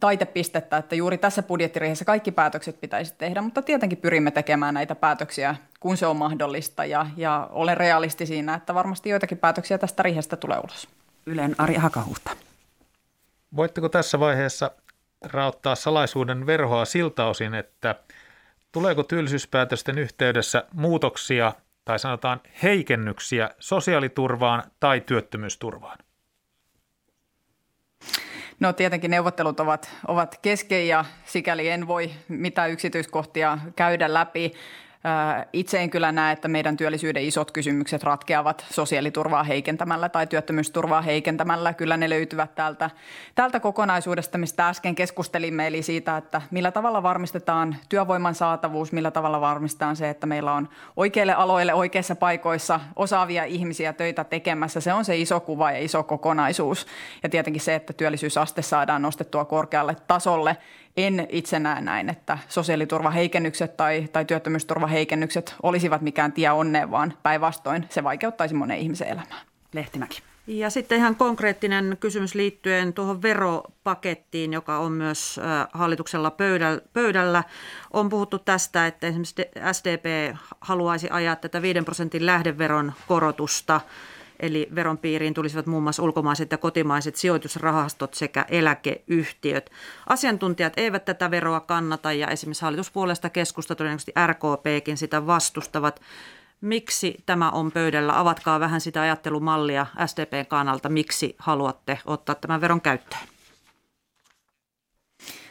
taitepistettä, että juuri tässä budjettiriihessä kaikki päätökset pitäisi tehdä, mutta tietenkin pyrimme tekemään näitä päätöksiä, kun se on mahdollista, ja, ja olen realisti siinä, että varmasti joitakin päätöksiä tästä riihestä tulee ulos. Ylen Ari Hakahuhta. Voitteko tässä vaiheessa rauttaa salaisuuden verhoa siltä osin, että tuleeko työllisyyspäätösten yhteydessä muutoksia tai sanotaan heikennyksiä sosiaaliturvaan tai työttömyysturvaan? No tietenkin neuvottelut ovat, ovat kesken ja sikäli en voi mitään yksityiskohtia käydä läpi. Itse en kyllä näe, että meidän työllisyyden isot kysymykset ratkeavat sosiaaliturvaa heikentämällä tai työttömyysturvaa heikentämällä. Kyllä ne löytyvät täältä, täältä kokonaisuudesta, mistä äsken keskustelimme, eli siitä, että millä tavalla varmistetaan työvoiman saatavuus, millä tavalla varmistetaan se, että meillä on oikeille aloille oikeissa paikoissa osaavia ihmisiä töitä tekemässä. Se on se iso kuva ja iso kokonaisuus. Ja tietenkin se, että työllisyysaste saadaan nostettua korkealle tasolle en itse näe näin, että sosiaaliturvaheikennykset tai, tai työttömyysturvaheikennykset olisivat mikään tie onneen, vaan päinvastoin se vaikeuttaisi monen ihmisen elämää. Lehtimäki. Ja sitten ihan konkreettinen kysymys liittyen tuohon veropakettiin, joka on myös hallituksella pöydällä. On puhuttu tästä, että esimerkiksi SDP haluaisi ajaa tätä 5 prosentin lähdeveron korotusta – Eli veron piiriin tulisivat muun muassa ulkomaiset ja kotimaiset sijoitusrahastot sekä eläkeyhtiöt. Asiantuntijat eivät tätä veroa kannata ja esimerkiksi hallituspuolesta keskusta todennäköisesti RKPkin sitä vastustavat. Miksi tämä on pöydällä? Avatkaa vähän sitä ajattelumallia SDPn kannalta. Miksi haluatte ottaa tämän veron käyttöön?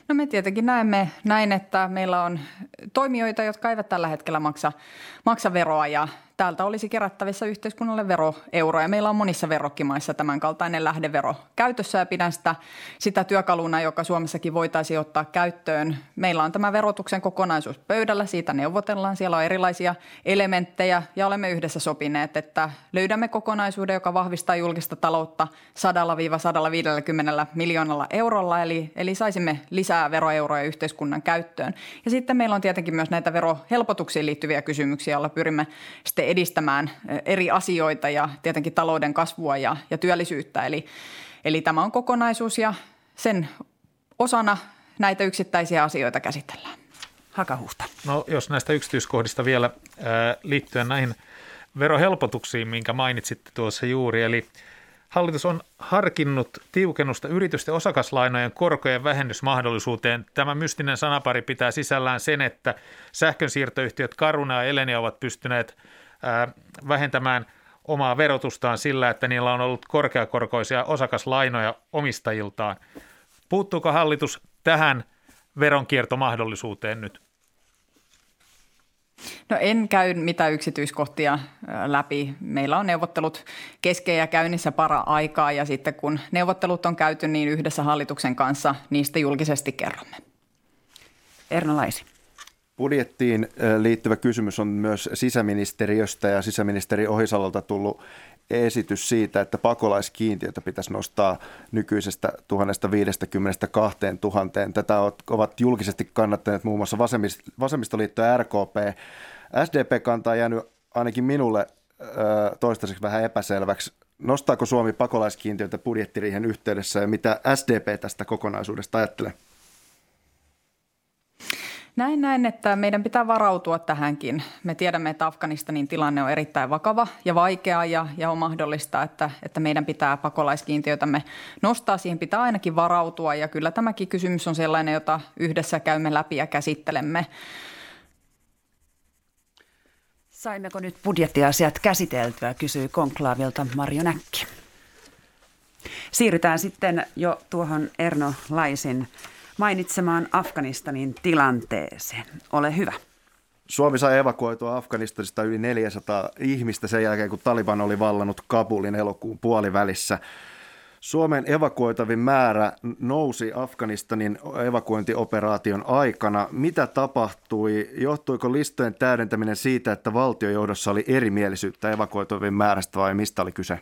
No me tietenkin näemme näin, että meillä on toimijoita, jotka eivät tällä hetkellä maksa, maksa veroa ja täältä olisi kerättävissä yhteiskunnalle veroeuroja. Meillä on monissa verrokkimaissa tämän kaltainen lähdevero käytössä ja pidän sitä, sitä työkaluna, joka Suomessakin voitaisiin ottaa käyttöön. Meillä on tämä verotuksen kokonaisuus pöydällä, siitä neuvotellaan. Siellä on erilaisia elementtejä ja olemme yhdessä sopineet, että löydämme kokonaisuuden, joka vahvistaa julkista taloutta 100-150 miljoonalla eurolla, eli, eli saisimme lisää veroeuroja yhteiskunnan käyttöön. Ja sitten meillä on tietenkin myös näitä verohelpotuksiin liittyviä kysymyksiä, joilla pyrimme sitten edistämään eri asioita ja tietenkin talouden kasvua ja, ja työllisyyttä. Eli, eli tämä on kokonaisuus ja sen osana näitä yksittäisiä asioita käsitellään. Hakahuhta. No jos näistä yksityiskohdista vielä ää, liittyen näihin verohelpotuksiin, minkä mainitsitte tuossa juuri, eli Hallitus on harkinnut tiukennusta yritysten osakaslainojen korkojen vähennysmahdollisuuteen. Tämä mystinen sanapari pitää sisällään sen, että sähkönsiirtoyhtiöt Karuna ja Elenia ovat pystyneet vähentämään omaa verotustaan sillä, että niillä on ollut korkeakorkoisia osakaslainoja omistajiltaan. Puuttuuko hallitus tähän veronkiertomahdollisuuteen nyt? No en käy mitään yksityiskohtia läpi. Meillä on neuvottelut kesken ja käynnissä para aikaa ja sitten kun neuvottelut on käyty, niin yhdessä hallituksen kanssa niistä julkisesti kerromme. Erno Laisi. Budjettiin liittyvä kysymys on myös sisäministeriöstä ja sisäministeri Ohisalolta tullut esitys siitä, että pakolaiskiintiötä pitäisi nostaa nykyisestä 1050 2000. Tätä ovat julkisesti kannattaneet muun muassa Vasemmistoliitto ja RKP. SDP-kanta on jäänyt ainakin minulle toistaiseksi vähän epäselväksi. Nostaako Suomi pakolaiskiintiötä budjettiriihen yhteydessä ja mitä SDP tästä kokonaisuudesta ajattelee? Näin näin, että meidän pitää varautua tähänkin. Me tiedämme, että Afganistanin tilanne on erittäin vakava ja vaikea ja, ja on mahdollista, että, että meidän pitää pakolaiskiintiötämme nostaa. Siihen pitää ainakin varautua ja kyllä tämäkin kysymys on sellainen, jota yhdessä käymme läpi ja käsittelemme. Saimmeko nyt budjettiasiat käsiteltyä, kysyi konklaavilta Marjo Näkki. Siirrytään sitten jo tuohon Erno Laisin mainitsemaan Afganistanin tilanteeseen. Ole hyvä. Suomi sai evakuoitua Afganistanista yli 400 ihmistä sen jälkeen, kun Taliban oli vallannut Kabulin elokuun puolivälissä. Suomen evakuoitavin määrä nousi Afganistanin evakuointioperaation aikana. Mitä tapahtui? Johtuiko listojen täydentäminen siitä, että valtiojohdossa oli erimielisyyttä evakuoitavin määrästä vai mistä oli kyse?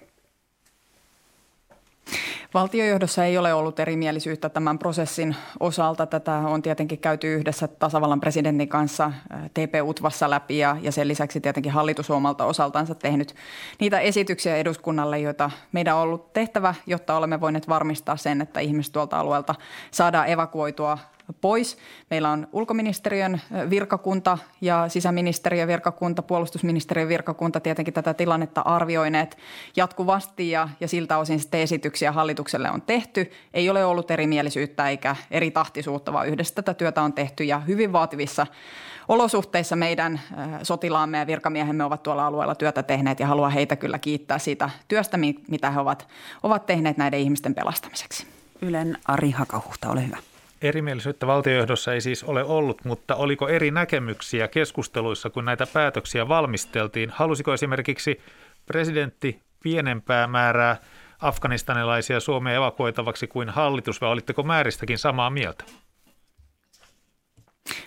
Valtiojohdossa ei ole ollut erimielisyyttä tämän prosessin osalta. Tätä on tietenkin käyty yhdessä tasavallan presidentin kanssa TP-UTVassa läpi ja, ja sen lisäksi tietenkin hallitus omalta osaltansa tehnyt niitä esityksiä eduskunnalle, joita meidän on ollut tehtävä, jotta olemme voineet varmistaa sen, että ihmiset tuolta alueelta saadaan evakuoitua pois. Meillä on ulkoministeriön virkakunta ja sisäministeriön virkakunta, puolustusministeriön virkakunta tietenkin tätä tilannetta arvioineet jatkuvasti ja, ja siltä osin sitten esityksiä hallitukselle on tehty. Ei ole ollut erimielisyyttä eikä eri tahtisuutta, vaan yhdessä tätä työtä on tehty ja hyvin vaativissa olosuhteissa meidän sotilaamme ja virkamiehemme ovat tuolla alueella työtä tehneet ja haluan heitä kyllä kiittää siitä työstä, mitä he ovat, ovat tehneet näiden ihmisten pelastamiseksi. Ylen Ari Hakahuhta, ole hyvä. Erimielisyyttä valtiojohdossa ei siis ole ollut, mutta oliko eri näkemyksiä keskusteluissa, kun näitä päätöksiä valmisteltiin? Halusiko esimerkiksi presidentti pienempää määrää afganistanilaisia Suomeen evakuoitavaksi kuin hallitus, vai olitteko määristäkin samaa mieltä?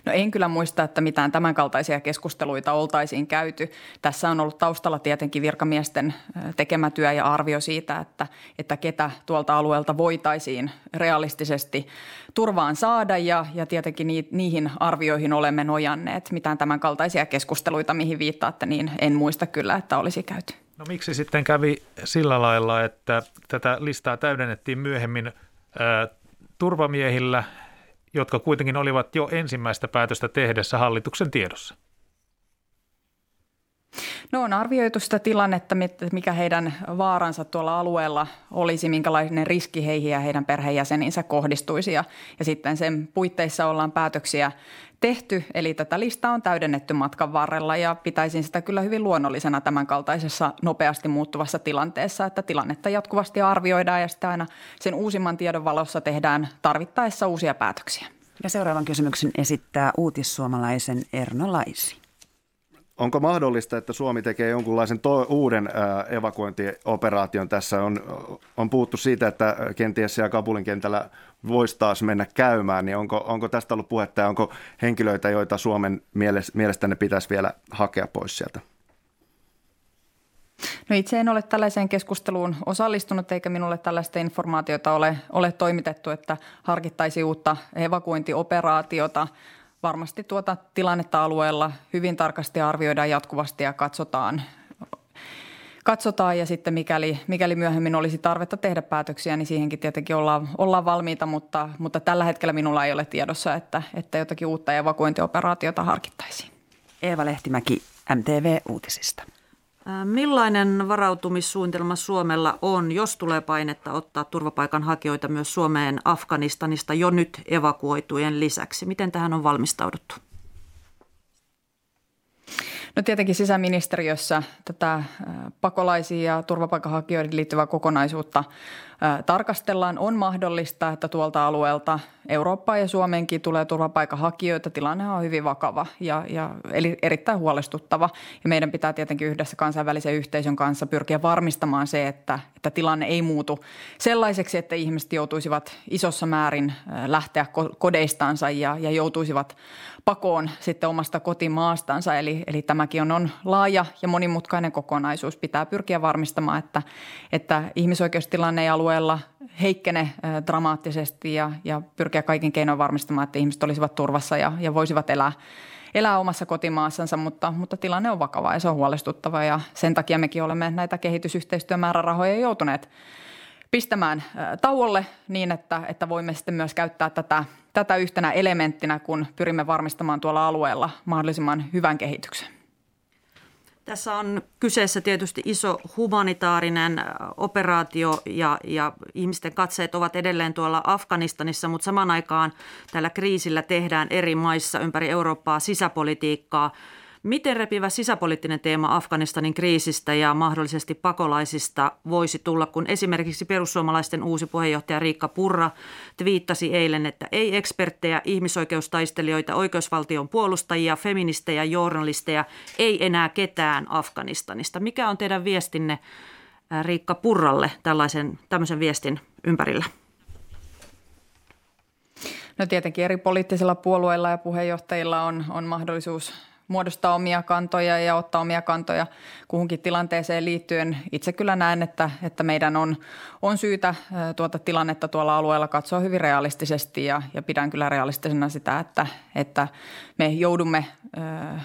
No en kyllä muista, että mitään tämänkaltaisia keskusteluita oltaisiin käyty. Tässä on ollut taustalla tietenkin virkamiesten tekemä työ ja arvio siitä, että, että ketä tuolta alueelta voitaisiin realistisesti turvaan saada ja, ja tietenkin ni, niihin arvioihin olemme nojanneet. Mitään tämänkaltaisia keskusteluita, mihin viittaatte, niin en muista kyllä, että olisi käyty. No miksi sitten kävi sillä lailla, että tätä listaa täydennettiin myöhemmin ää, turvamiehillä jotka kuitenkin olivat jo ensimmäistä päätöstä tehdessä hallituksen tiedossa? No on arvioitu sitä tilannetta, mikä heidän vaaransa tuolla alueella olisi, minkälainen riski heihin ja heidän perheenjäseninsä kohdistuisi. Ja, ja sitten sen puitteissa ollaan päätöksiä tehty, eli tätä listaa on täydennetty matkan varrella ja pitäisin sitä kyllä hyvin luonnollisena tämän kaltaisessa nopeasti muuttuvassa tilanteessa, että tilannetta jatkuvasti arvioidaan ja sitä aina sen uusimman tiedon valossa tehdään tarvittaessa uusia päätöksiä. Ja seuraavan kysymyksen esittää uutissuomalaisen Erno Laisi. Onko mahdollista, että Suomi tekee jonkunlaisen to- uuden ää, evakuointioperaation tässä? On, on puhuttu siitä, että kenties siellä Kabulin kentällä voisi taas mennä käymään, niin onko, onko tästä ollut puhetta ja onko henkilöitä, joita Suomen mielestä ne pitäisi vielä hakea pois sieltä? No itse en ole tällaiseen keskusteluun osallistunut eikä minulle tällaista informaatiota ole, ole toimitettu, että harkittaisi uutta evakuointioperaatiota – varmasti tuota tilannetta alueella hyvin tarkasti arvioidaan jatkuvasti ja katsotaan, katsotaan ja sitten mikäli, mikäli myöhemmin olisi tarvetta tehdä päätöksiä, niin siihenkin tietenkin ollaan, ollaan valmiita, mutta, mutta tällä hetkellä minulla ei ole tiedossa, että, että jotakin uutta evakuointioperaatiota harkittaisiin. Eeva Lehtimäki, MTV Uutisista. Millainen varautumissuunnitelma Suomella on, jos tulee painetta ottaa turvapaikanhakijoita myös Suomeen Afganistanista jo nyt evakuoitujen lisäksi? Miten tähän on valmistauduttu? No tietenkin sisäministeriössä tätä pakolaisiin ja turvapaikanhakijoihin liittyvää kokonaisuutta tarkastellaan. On mahdollista, että tuolta alueelta Eurooppaan ja Suomeenkin tulee turvapaikanhakijoita. Tilanne on hyvin vakava ja, ja eli erittäin huolestuttava. Ja meidän pitää tietenkin yhdessä kansainvälisen yhteisön kanssa pyrkiä varmistamaan se, että, että tilanne ei muutu sellaiseksi, että ihmiset joutuisivat isossa määrin lähteä kodeistansa ja, ja joutuisivat pakoon sitten omasta kotimaastansa. Eli, eli tämäkin on, on laaja ja monimutkainen kokonaisuus. Pitää pyrkiä varmistamaan, että, että ihmisoikeustilanne ei alueella heikkene dramaattisesti ja, ja pyrkiä kaikin keinoin varmistamaan, että ihmiset olisivat turvassa ja, ja voisivat elää elää omassa kotimaassansa, mutta, mutta tilanne on vakava ja se on huolestuttava ja sen takia mekin olemme näitä kehitysyhteistyömäärärahoja joutuneet pistämään tauolle niin, että, että voimme sitten myös käyttää tätä, tätä yhtenä elementtinä, kun pyrimme varmistamaan tuolla alueella mahdollisimman hyvän kehityksen. Tässä on kyseessä tietysti iso humanitaarinen operaatio ja, ja ihmisten katseet ovat edelleen tuolla Afganistanissa, mutta saman aikaan tällä kriisillä tehdään eri maissa ympäri Eurooppaa sisäpolitiikkaa – Miten repivä sisäpoliittinen teema Afganistanin kriisistä ja mahdollisesti pakolaisista voisi tulla, kun esimerkiksi perussuomalaisten uusi puheenjohtaja Riikka Purra twiittasi eilen, että ei eksperttejä, ihmisoikeustaistelijoita, oikeusvaltion puolustajia, feministejä, journalisteja, ei enää ketään Afganistanista. Mikä on teidän viestinne Riikka Purralle tällaisen, tämmöisen viestin ympärillä? No tietenkin eri poliittisilla puolueilla ja puheenjohtajilla on, on mahdollisuus muodostaa omia kantoja ja ottaa omia kantoja kuhunkin tilanteeseen liittyen. Itse kyllä näen, että, että meidän on, on syytä tuota tilannetta tuolla alueella katsoa hyvin realistisesti ja, ja pidän kyllä realistisena sitä, että, että me joudumme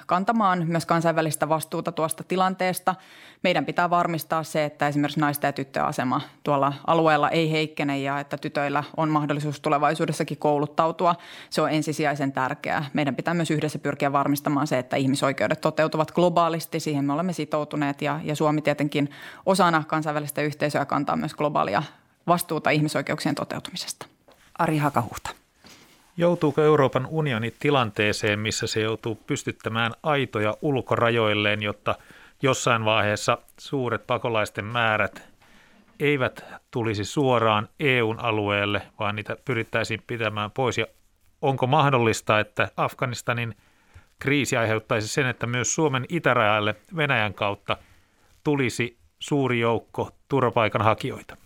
kantamaan myös kansainvälistä vastuuta tuosta tilanteesta. Meidän pitää varmistaa se, että esimerkiksi naisten ja tyttöjen asema tuolla alueella ei heikkene ja että tytöillä on mahdollisuus tulevaisuudessakin kouluttautua. Se on ensisijaisen tärkeää. Meidän pitää myös yhdessä pyrkiä varmistamaan se, että ihmisoikeudet toteutuvat globaalisti. Siihen me olemme sitoutuneet ja, ja Suomi tietenkin osana kansainvälistä yhteisöä kantaa myös globaalia vastuuta ihmisoikeuksien toteutumisesta. Ari Hakahuhta. Joutuuko Euroopan unioni tilanteeseen, missä se joutuu pystyttämään aitoja ulkorajoilleen, jotta jossain vaiheessa suuret pakolaisten määrät eivät tulisi suoraan EUn alueelle, vaan niitä pyrittäisiin pitämään pois? Ja onko mahdollista, että Afganistanin kriisi aiheuttaisi sen, että myös Suomen itärajalle Venäjän kautta tulisi suuri joukko turvapaikanhakijoita?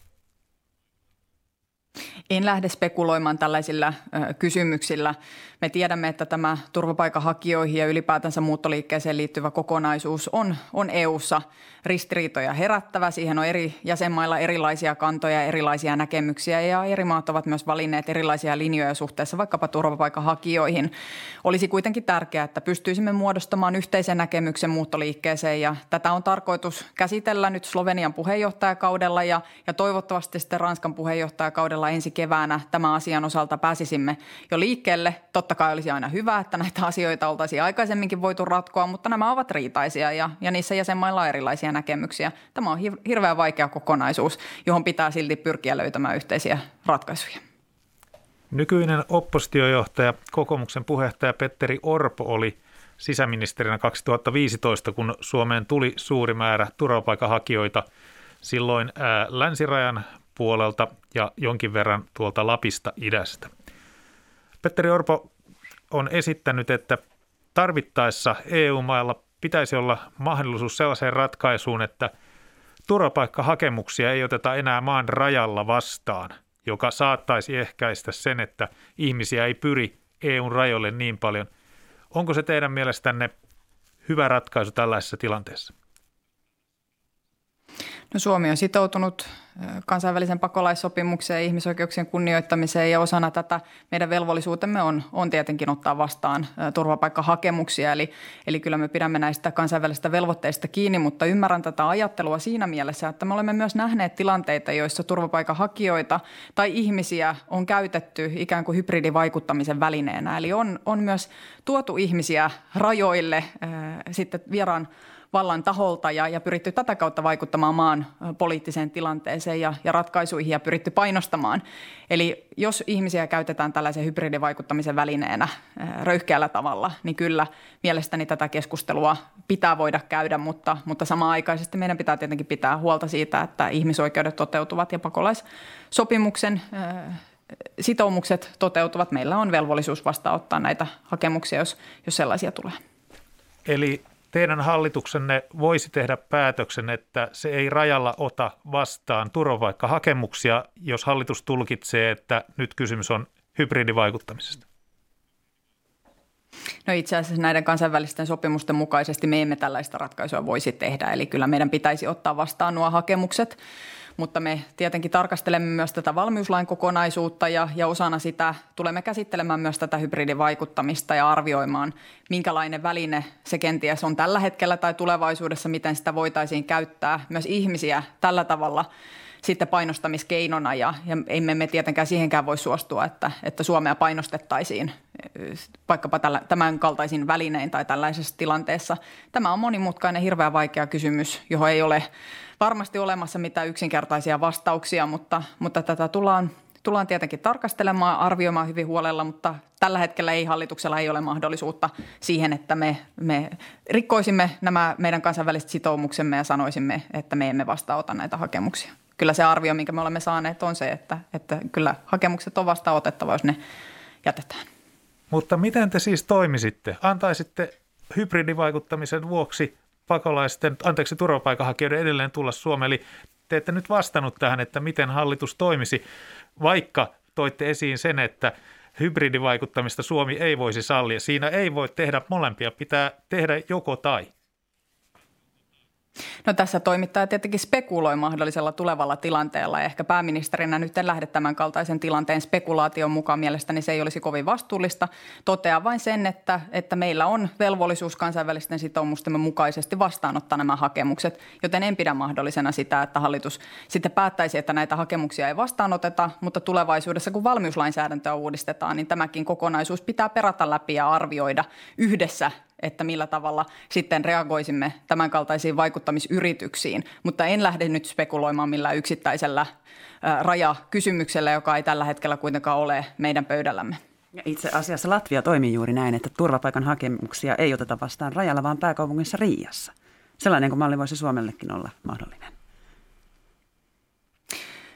En lähde spekuloimaan tällaisilla kysymyksillä. Me tiedämme, että tämä turvapaikanhakijoihin ja ylipäätänsä muuttoliikkeeseen liittyvä kokonaisuus on, on EU-ssa ristiriitoja herättävä. Siihen on eri jäsenmailla erilaisia kantoja, erilaisia näkemyksiä ja eri maat ovat myös valinneet erilaisia linjoja suhteessa vaikkapa turvapaikanhakijoihin. Olisi kuitenkin tärkeää, että pystyisimme muodostamaan yhteisen näkemyksen muuttoliikkeeseen ja tätä on tarkoitus käsitellä nyt Slovenian puheenjohtajakaudella ja, ja toivottavasti sitten Ranskan puheenjohtajakaudella kaudella ensi keväänä tämän asian osalta pääsisimme jo liikkeelle. Totta kai olisi aina hyvä, että näitä asioita oltaisiin aikaisemminkin voitu ratkoa, mutta nämä ovat riitaisia ja, ja niissä jäsenmailla on erilaisia näkemyksiä. Tämä on hirveän vaikea kokonaisuus, johon pitää silti pyrkiä löytämään yhteisiä ratkaisuja. Nykyinen oppositiojohtaja, kokoomuksen puheenjohtaja Petteri Orpo oli sisäministerinä 2015, kun Suomeen tuli suuri määrä turvapaikanhakijoita silloin länsirajan puolelta ja jonkin verran tuolta Lapista idästä. Petteri Orpo on esittänyt, että tarvittaessa EU-mailla pitäisi olla mahdollisuus sellaiseen ratkaisuun, että turvapaikkahakemuksia ei oteta enää maan rajalla vastaan – joka saattaisi ehkäistä sen, että ihmisiä ei pyri EUn rajoille niin paljon. Onko se teidän mielestänne hyvä ratkaisu tällaisessa tilanteessa? No Suomi on sitoutunut kansainvälisen pakolaissopimukseen ja ihmisoikeuksien kunnioittamiseen ja osana tätä meidän velvollisuutemme on, on tietenkin ottaa vastaan turvapaikkahakemuksia. Eli, eli kyllä me pidämme näistä kansainvälisistä velvoitteista kiinni, mutta ymmärrän tätä ajattelua siinä mielessä, että me olemme myös nähneet tilanteita, joissa turvapaikanhakijoita tai ihmisiä on käytetty ikään kuin hybridivaikuttamisen välineenä. Eli on, on myös tuotu ihmisiä rajoille äh, sitten vieraan vallan taholta ja, ja pyritty tätä kautta vaikuttamaan maan poliittiseen tilanteeseen ja, ja ratkaisuihin ja pyritty painostamaan. Eli jos ihmisiä käytetään tällaisen hybridivaikuttamisen välineenä röyhkeällä tavalla, niin kyllä mielestäni tätä keskustelua pitää voida käydä, mutta, mutta samaan aikaisesti meidän pitää tietenkin pitää huolta siitä, että ihmisoikeudet toteutuvat ja pakolaissopimuksen sitoumukset toteutuvat. Meillä on velvollisuus vastaanottaa näitä hakemuksia, jos, jos sellaisia tulee. Eli teidän hallituksenne voisi tehdä päätöksen, että se ei rajalla ota vastaan turvapaikkahakemuksia, jos hallitus tulkitsee, että nyt kysymys on hybridivaikuttamisesta? No itse asiassa näiden kansainvälisten sopimusten mukaisesti me emme tällaista ratkaisua voisi tehdä, eli kyllä meidän pitäisi ottaa vastaan nuo hakemukset mutta me tietenkin tarkastelemme myös tätä valmiuslain kokonaisuutta ja, ja osana sitä tulemme käsittelemään myös tätä hybridivaikuttamista ja arvioimaan, minkälainen väline se kenties on tällä hetkellä tai tulevaisuudessa, miten sitä voitaisiin käyttää myös ihmisiä tällä tavalla sitten painostamiskeinona ja, ja emme me tietenkään siihenkään voi suostua, että, että Suomea painostettaisiin vaikkapa tällä, tämän kaltaisin välinein tai tällaisessa tilanteessa. Tämä on monimutkainen, hirveän vaikea kysymys, johon ei ole varmasti olemassa mitään yksinkertaisia vastauksia, mutta, mutta tätä tullaan, tullaan tietenkin tarkastelemaan, arvioimaan hyvin huolella, mutta tällä hetkellä ei hallituksella ei ole mahdollisuutta siihen, että me, me rikkoisimme nämä meidän kansainväliset sitoumuksemme ja sanoisimme, että me emme vastaanota näitä hakemuksia. Kyllä se arvio, minkä me olemme saaneet, on se, että, että kyllä hakemukset on vastaanotettava, jos ne jätetään. Mutta miten te siis toimisitte? Antaisitte hybridivaikuttamisen vuoksi pakolaisten, anteeksi, turvapaikanhakijoiden edelleen tulla Suomeen. Eli te ette nyt vastannut tähän, että miten hallitus toimisi, vaikka toitte esiin sen, että hybridivaikuttamista Suomi ei voisi sallia. Siinä ei voi tehdä molempia, pitää tehdä joko tai. No tässä toimittaja tietenkin spekuloi mahdollisella tulevalla tilanteella ja ehkä pääministerinä nyt en lähde tämän kaltaisen tilanteen spekulaation mukaan. Mielestäni se ei olisi kovin vastuullista. Toteaa vain sen, että, että meillä on velvollisuus kansainvälisten sitoumustemme mukaisesti vastaanottaa nämä hakemukset, joten en pidä mahdollisena sitä, että hallitus sitten päättäisi, että näitä hakemuksia ei vastaanoteta, mutta tulevaisuudessa kun valmiuslainsäädäntöä uudistetaan, niin tämäkin kokonaisuus pitää perata läpi ja arvioida yhdessä että millä tavalla sitten reagoisimme tämänkaltaisiin vaikuttamisyrityksiin. Mutta en lähde nyt spekuloimaan millään yksittäisellä rajakysymyksellä, joka ei tällä hetkellä kuitenkaan ole meidän pöydällämme. Itse asiassa Latvia toimii juuri näin, että turvapaikan hakemuksia ei oteta vastaan rajalla, vaan pääkaupungissa Riiassa. Sellainen kuin malli voisi Suomellekin olla mahdollinen.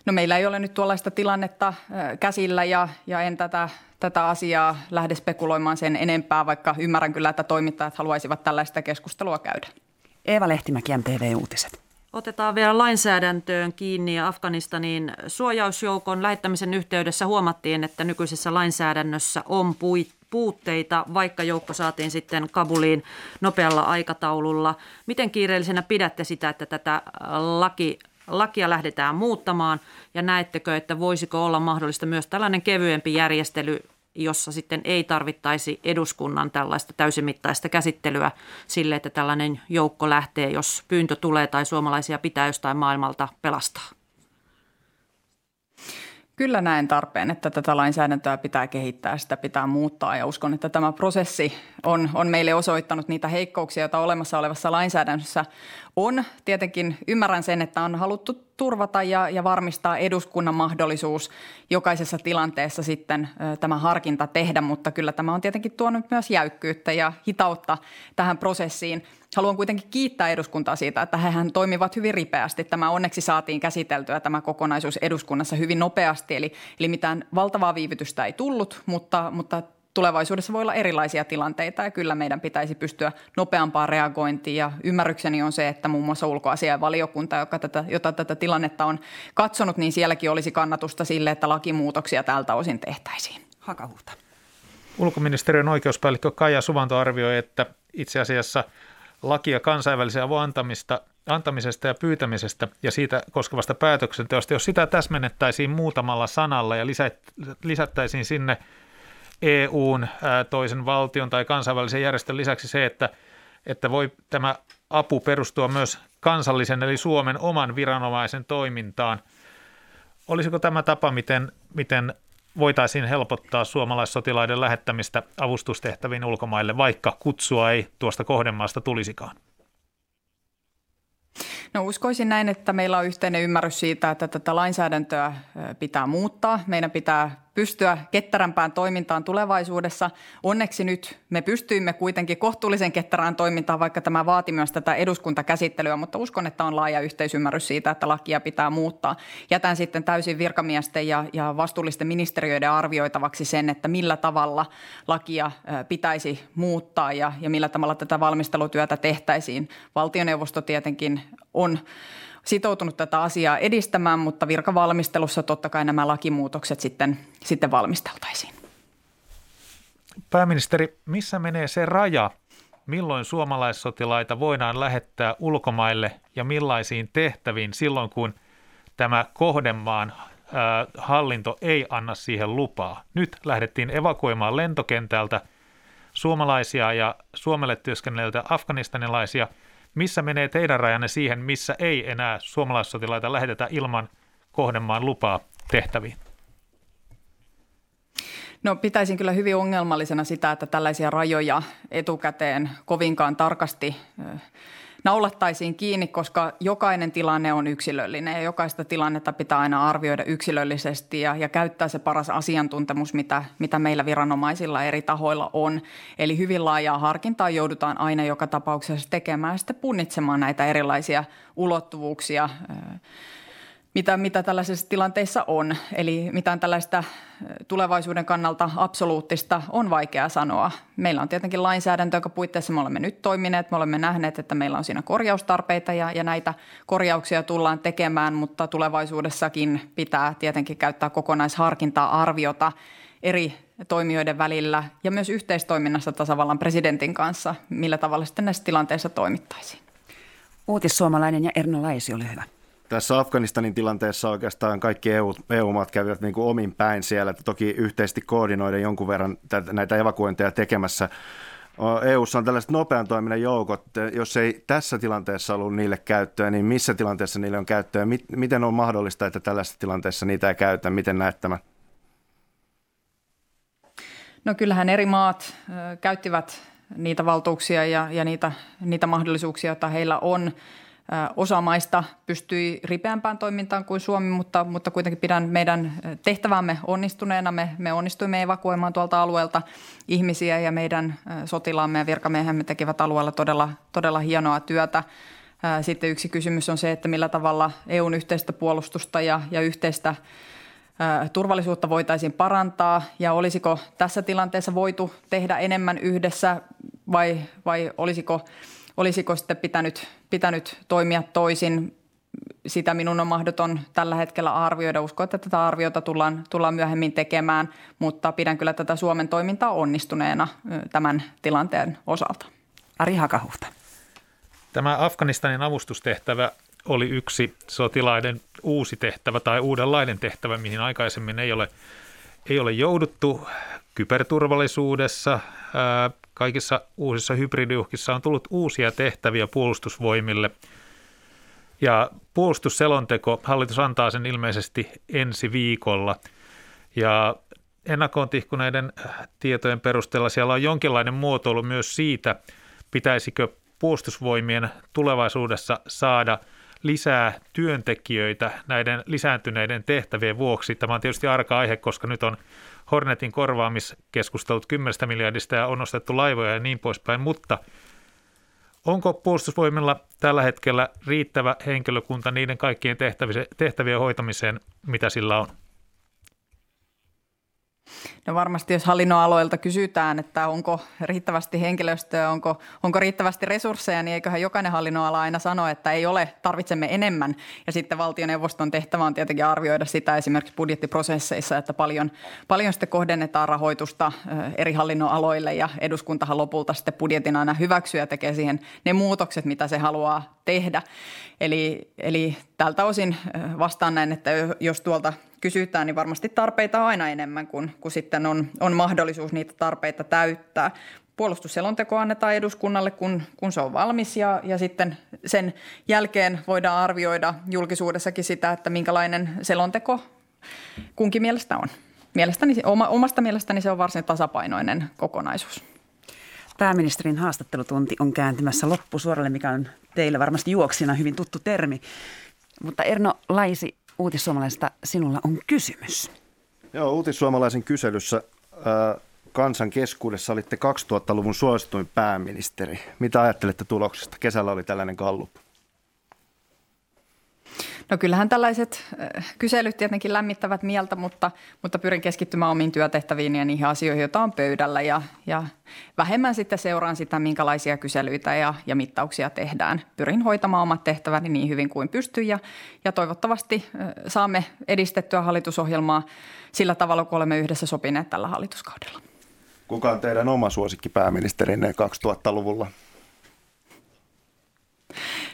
No meillä ei ole nyt tuollaista tilannetta käsillä ja, ja en tätä, tätä asiaa lähde spekuloimaan sen enempää, vaikka ymmärrän kyllä, että toimittajat haluaisivat tällaista keskustelua käydä. Eeva Lehtimäki, MTV Uutiset. Otetaan vielä lainsäädäntöön kiinni ja Afganistanin suojausjoukon lähettämisen yhteydessä huomattiin, että nykyisessä lainsäädännössä on puutteita, vaikka joukko saatiin sitten Kabuliin nopealla aikataululla. Miten kiireellisenä pidätte sitä, että tätä laki lakia lähdetään muuttamaan ja näettekö, että voisiko olla mahdollista myös tällainen kevyempi järjestely, jossa sitten ei tarvittaisi eduskunnan tällaista täysimittaista käsittelyä sille, että tällainen joukko lähtee, jos pyyntö tulee tai suomalaisia pitää jostain maailmalta pelastaa? Kyllä näen tarpeen, että tätä lainsäädäntöä pitää kehittää, sitä pitää muuttaa ja uskon, että tämä prosessi on, on meille osoittanut niitä heikkouksia, joita olemassa olevassa lainsäädännössä on. Tietenkin ymmärrän sen, että on haluttu turvata ja, ja varmistaa eduskunnan mahdollisuus jokaisessa tilanteessa sitten ö, tämä harkinta tehdä, mutta kyllä tämä on tietenkin tuonut myös jäykkyyttä ja hitautta tähän prosessiin. Haluan kuitenkin kiittää eduskuntaa siitä, että hehän toimivat hyvin ripeästi. Tämä onneksi saatiin käsiteltyä tämä kokonaisuus eduskunnassa hyvin nopeasti, eli, eli mitään valtavaa viivytystä ei tullut, mutta, mutta tulevaisuudessa voi olla erilaisia tilanteita ja kyllä meidän pitäisi pystyä nopeampaan reagointiin. Ja ymmärrykseni on se, että muun muassa ulkoasiainvaliokunta, joka tätä, jota tätä tilannetta on katsonut, niin sielläkin olisi kannatusta sille, että lakimuutoksia tältä osin tehtäisiin. Hakahuhta. Ulkoministeriön oikeuspäällikkö Kaija Suvanto arvioi, että itse asiassa lakia kansainvälisen avun antamista, antamisesta ja pyytämisestä ja siitä koskevasta päätöksenteosta, jos sitä täsmennettäisiin muutamalla sanalla ja lisättäisiin sinne – EUn toisen valtion tai kansainvälisen järjestön lisäksi se, että, että voi tämä apu perustua myös kansallisen eli Suomen oman viranomaisen toimintaan. Olisiko tämä tapa, miten, miten voitaisiin helpottaa suomalaissotilaiden lähettämistä avustustehtäviin ulkomaille, vaikka kutsua ei tuosta kohdemaasta tulisikaan? No uskoisin näin, että meillä on yhteinen ymmärrys siitä, että tätä lainsäädäntöä pitää muuttaa. Meidän pitää pystyä ketterämpään toimintaan tulevaisuudessa. Onneksi nyt me pystyimme kuitenkin kohtuullisen ketterään toimintaan, vaikka tämä vaati myös tätä eduskuntakäsittelyä, mutta uskon, että on laaja yhteisymmärrys siitä, että lakia pitää muuttaa. Jätän sitten täysin virkamiesten ja, ja vastuullisten ministeriöiden arvioitavaksi sen, että millä tavalla lakia pitäisi muuttaa ja, ja millä tavalla tätä valmistelutyötä tehtäisiin. Valtioneuvosto tietenkin on sitoutunut tätä asiaa edistämään, mutta virkavalmistelussa totta kai nämä lakimuutokset sitten, sitten valmisteltaisiin. Pääministeri, missä menee se raja, milloin suomalaissotilaita voidaan lähettää ulkomaille ja millaisiin tehtäviin silloin, kun tämä kohdemaan hallinto ei anna siihen lupaa. Nyt lähdettiin evakuoimaan lentokentältä suomalaisia ja Suomelle työskennellyitä afganistanilaisia – missä menee teidän rajanne siihen, missä ei enää suomalaissotilaita lähetetä ilman kohdemaan lupaa tehtäviin? No pitäisin kyllä hyvin ongelmallisena sitä, että tällaisia rajoja etukäteen kovinkaan tarkasti naulattaisiin kiinni, koska jokainen tilanne on yksilöllinen ja jokaista tilannetta pitää aina arvioida yksilöllisesti ja, ja käyttää se paras asiantuntemus, mitä, mitä meillä viranomaisilla eri tahoilla on. Eli hyvin laajaa harkintaa joudutaan aina joka tapauksessa tekemään ja sitten punnitsemaan näitä erilaisia ulottuvuuksia mitä, mitä tällaisissa tilanteissa on. Eli mitään tällaista tulevaisuuden kannalta absoluuttista on vaikea sanoa. Meillä on tietenkin lainsäädäntö, jonka puitteissa me olemme nyt toimineet. Me olemme nähneet, että meillä on siinä korjaustarpeita ja, ja näitä korjauksia tullaan tekemään, mutta tulevaisuudessakin pitää tietenkin käyttää kokonaisharkintaa arviota eri toimijoiden välillä ja myös yhteistoiminnassa tasavallan presidentin kanssa, millä tavalla sitten näissä tilanteissa toimittaisiin. Uutissuomalainen ja Erno Laisi, ole hyvä. Tässä Afganistanin tilanteessa oikeastaan kaikki EU, EU-maat kävivät niin kuin omin päin siellä, toki yhteisesti koordinoiden jonkun verran näitä evakuointeja tekemässä. EUssa on tällaiset nopean toiminnan joukot. Jos ei tässä tilanteessa ollut niille käyttöä, niin missä tilanteessa niille on käyttöä? Miten on mahdollista, että tällaisessa tilanteessa niitä ei käytä? Miten näet tämän? No kyllähän eri maat käyttivät niitä valtuuksia ja, ja niitä, niitä mahdollisuuksia, joita heillä on – Osa maista pystyi ripeämpään toimintaan kuin Suomi, mutta, mutta kuitenkin pidän meidän tehtävämme onnistuneena. Me, me onnistuimme evakuoimaan tuolta alueelta ihmisiä ja meidän sotilaamme ja virkamiehemme tekivät alueella todella, todella hienoa työtä. Sitten yksi kysymys on se, että millä tavalla EUn yhteistä puolustusta ja, ja yhteistä turvallisuutta voitaisiin parantaa ja olisiko tässä tilanteessa voitu tehdä enemmän yhdessä vai, vai olisiko – Olisiko sitten pitänyt, pitänyt toimia toisin? Sitä minun on mahdoton tällä hetkellä arvioida. Uskon, että tätä arviota tullaan, tullaan myöhemmin tekemään, mutta pidän kyllä tätä Suomen toimintaa onnistuneena tämän tilanteen osalta. Ari Hakahuhta. Tämä Afganistanin avustustehtävä oli yksi sotilaiden uusi tehtävä tai uudenlainen tehtävä, mihin aikaisemmin ei ole, ei ole jouduttu kyberturvallisuudessa, kaikissa uusissa hybridiuhkissa on tullut uusia tehtäviä puolustusvoimille. Ja puolustusselonteko, hallitus antaa sen ilmeisesti ensi viikolla. Ja ennakkoon tihkuneiden tietojen perusteella siellä on jonkinlainen muotoilu myös siitä, pitäisikö puolustusvoimien tulevaisuudessa saada lisää työntekijöitä näiden lisääntyneiden tehtävien vuoksi. Tämä on tietysti arka aihe, koska nyt on Hornetin korvaamiskeskustelut 10 miljardista ja on ostettu laivoja ja niin poispäin, mutta onko puolustusvoimilla tällä hetkellä riittävä henkilökunta niiden kaikkien tehtävien hoitamiseen, mitä sillä on? No varmasti jos hallinnon aloilta kysytään, että onko riittävästi henkilöstöä, onko, onko riittävästi resursseja, niin eiköhän jokainen hallinnon ala aina sano, että ei ole, tarvitsemme enemmän. Ja sitten valtioneuvoston tehtävä on tietenkin arvioida sitä esimerkiksi budjettiprosesseissa, että paljon, paljon sitten kohdennetaan rahoitusta eri hallinnon aloille ja eduskuntahan lopulta sitten budjetin aina hyväksyy ja tekee siihen ne muutokset, mitä se haluaa tehdä. Eli, eli tältä osin vastaan näin, että jos tuolta kysytään, niin varmasti tarpeita on aina enemmän kuin, kuin sitten on, on mahdollisuus niitä tarpeita täyttää. Puolustusselonteko annetaan eduskunnalle, kun, kun se on valmis ja, ja sitten sen jälkeen voidaan arvioida julkisuudessakin sitä, että minkälainen selonteko kunkin mielestä on. Mielestäni, oma, omasta mielestäni se on varsin tasapainoinen kokonaisuus. Pääministerin haastattelutunti on kääntymässä loppusuoralle, mikä on teille varmasti juoksina hyvin tuttu termi. Mutta Erno Laisi, Uutissuomalaisesta sinulla on kysymys. Joo, Uutissuomalaisen kyselyssä äh, kansan keskuudessa olitte 2000-luvun suosituin pääministeri. Mitä ajattelette tuloksesta? Kesällä oli tällainen gallup. No kyllähän tällaiset kyselyt tietenkin lämmittävät mieltä, mutta, mutta pyrin keskittymään omiin työtehtäviin ja niihin asioihin, joita on pöydällä ja, ja vähemmän sitten seuraan sitä, minkälaisia kyselyitä ja, ja mittauksia tehdään. Pyrin hoitamaan omat tehtäväni niin hyvin kuin pystyn ja, ja toivottavasti saamme edistettyä hallitusohjelmaa sillä tavalla, kun olemme yhdessä sopineet tällä hallituskaudella. Kuka on teidän oma suosikki pääministerinne 2000-luvulla?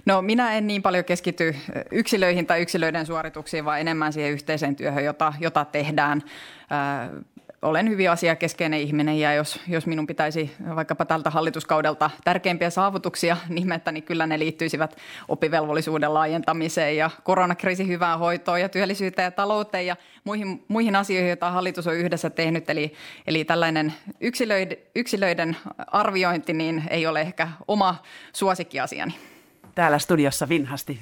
No minä en niin paljon keskity yksilöihin tai yksilöiden suorituksiin, vaan enemmän siihen yhteiseen työhön, jota, jota tehdään. Olen hyvin asiakeskeinen ihminen ja jos, jos minun pitäisi vaikkapa tältä hallituskaudelta tärkeimpiä saavutuksia nimetä, niin kyllä ne liittyisivät oppivelvollisuuden laajentamiseen ja koronakriisin hyvään hoitoon ja työllisyyteen ja talouteen ja muihin, muihin asioihin, joita hallitus on yhdessä tehnyt. Eli, eli tällainen yksilöiden, yksilöiden arviointi niin ei ole ehkä oma suosikkiasiani. Täällä studiossa vinhasti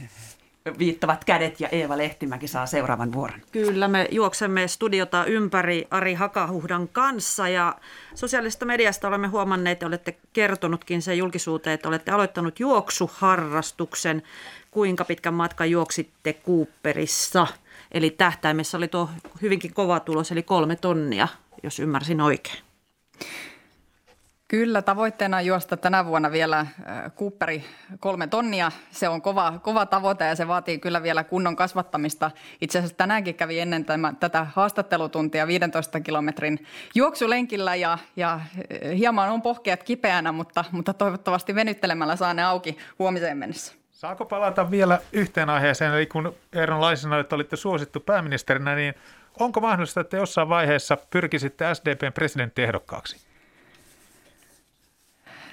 viittavat kädet ja Eeva Lehtimäki saa seuraavan vuoron. Kyllä, me juoksemme studiota ympäri Ari Hakahuhdan kanssa ja sosiaalisesta mediasta olemme huomanneet, olette kertonutkin sen julkisuuteen, että olette aloittanut juoksuharrastuksen. Kuinka pitkän matkan juoksitte Cooperissa? Eli tähtäimessä oli tuo hyvinkin kova tulos, eli kolme tonnia, jos ymmärsin oikein. Kyllä, tavoitteena on juosta tänä vuonna vielä Cooperi kolme tonnia. Se on kova, kova tavoite ja se vaatii kyllä vielä kunnon kasvattamista. Itse asiassa tänäänkin kävi ennen tämän, tätä haastattelutuntia 15 kilometrin juoksulenkillä ja, ja hieman on pohkeat kipeänä, mutta, mutta toivottavasti venyttelemällä saa ne auki huomiseen mennessä. Saako palata vielä yhteen aiheeseen, eli kun Eeron Laisena, että olitte suosittu pääministerinä, niin onko mahdollista, että jossain vaiheessa pyrkisitte SDPn presidenttiehdokkaaksi?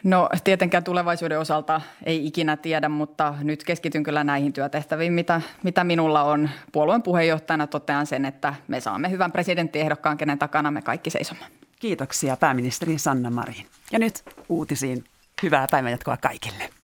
No tietenkään tulevaisuuden osalta ei ikinä tiedä, mutta nyt keskityn kyllä näihin työtehtäviin, mitä, mitä minulla on. Puolueen puheenjohtajana totean sen, että me saamme hyvän presidenttiehdokkaan, kenen takana me kaikki seisomme. Kiitoksia pääministeri Sanna Marin. Ja nyt uutisiin. Hyvää päivänjatkoa kaikille.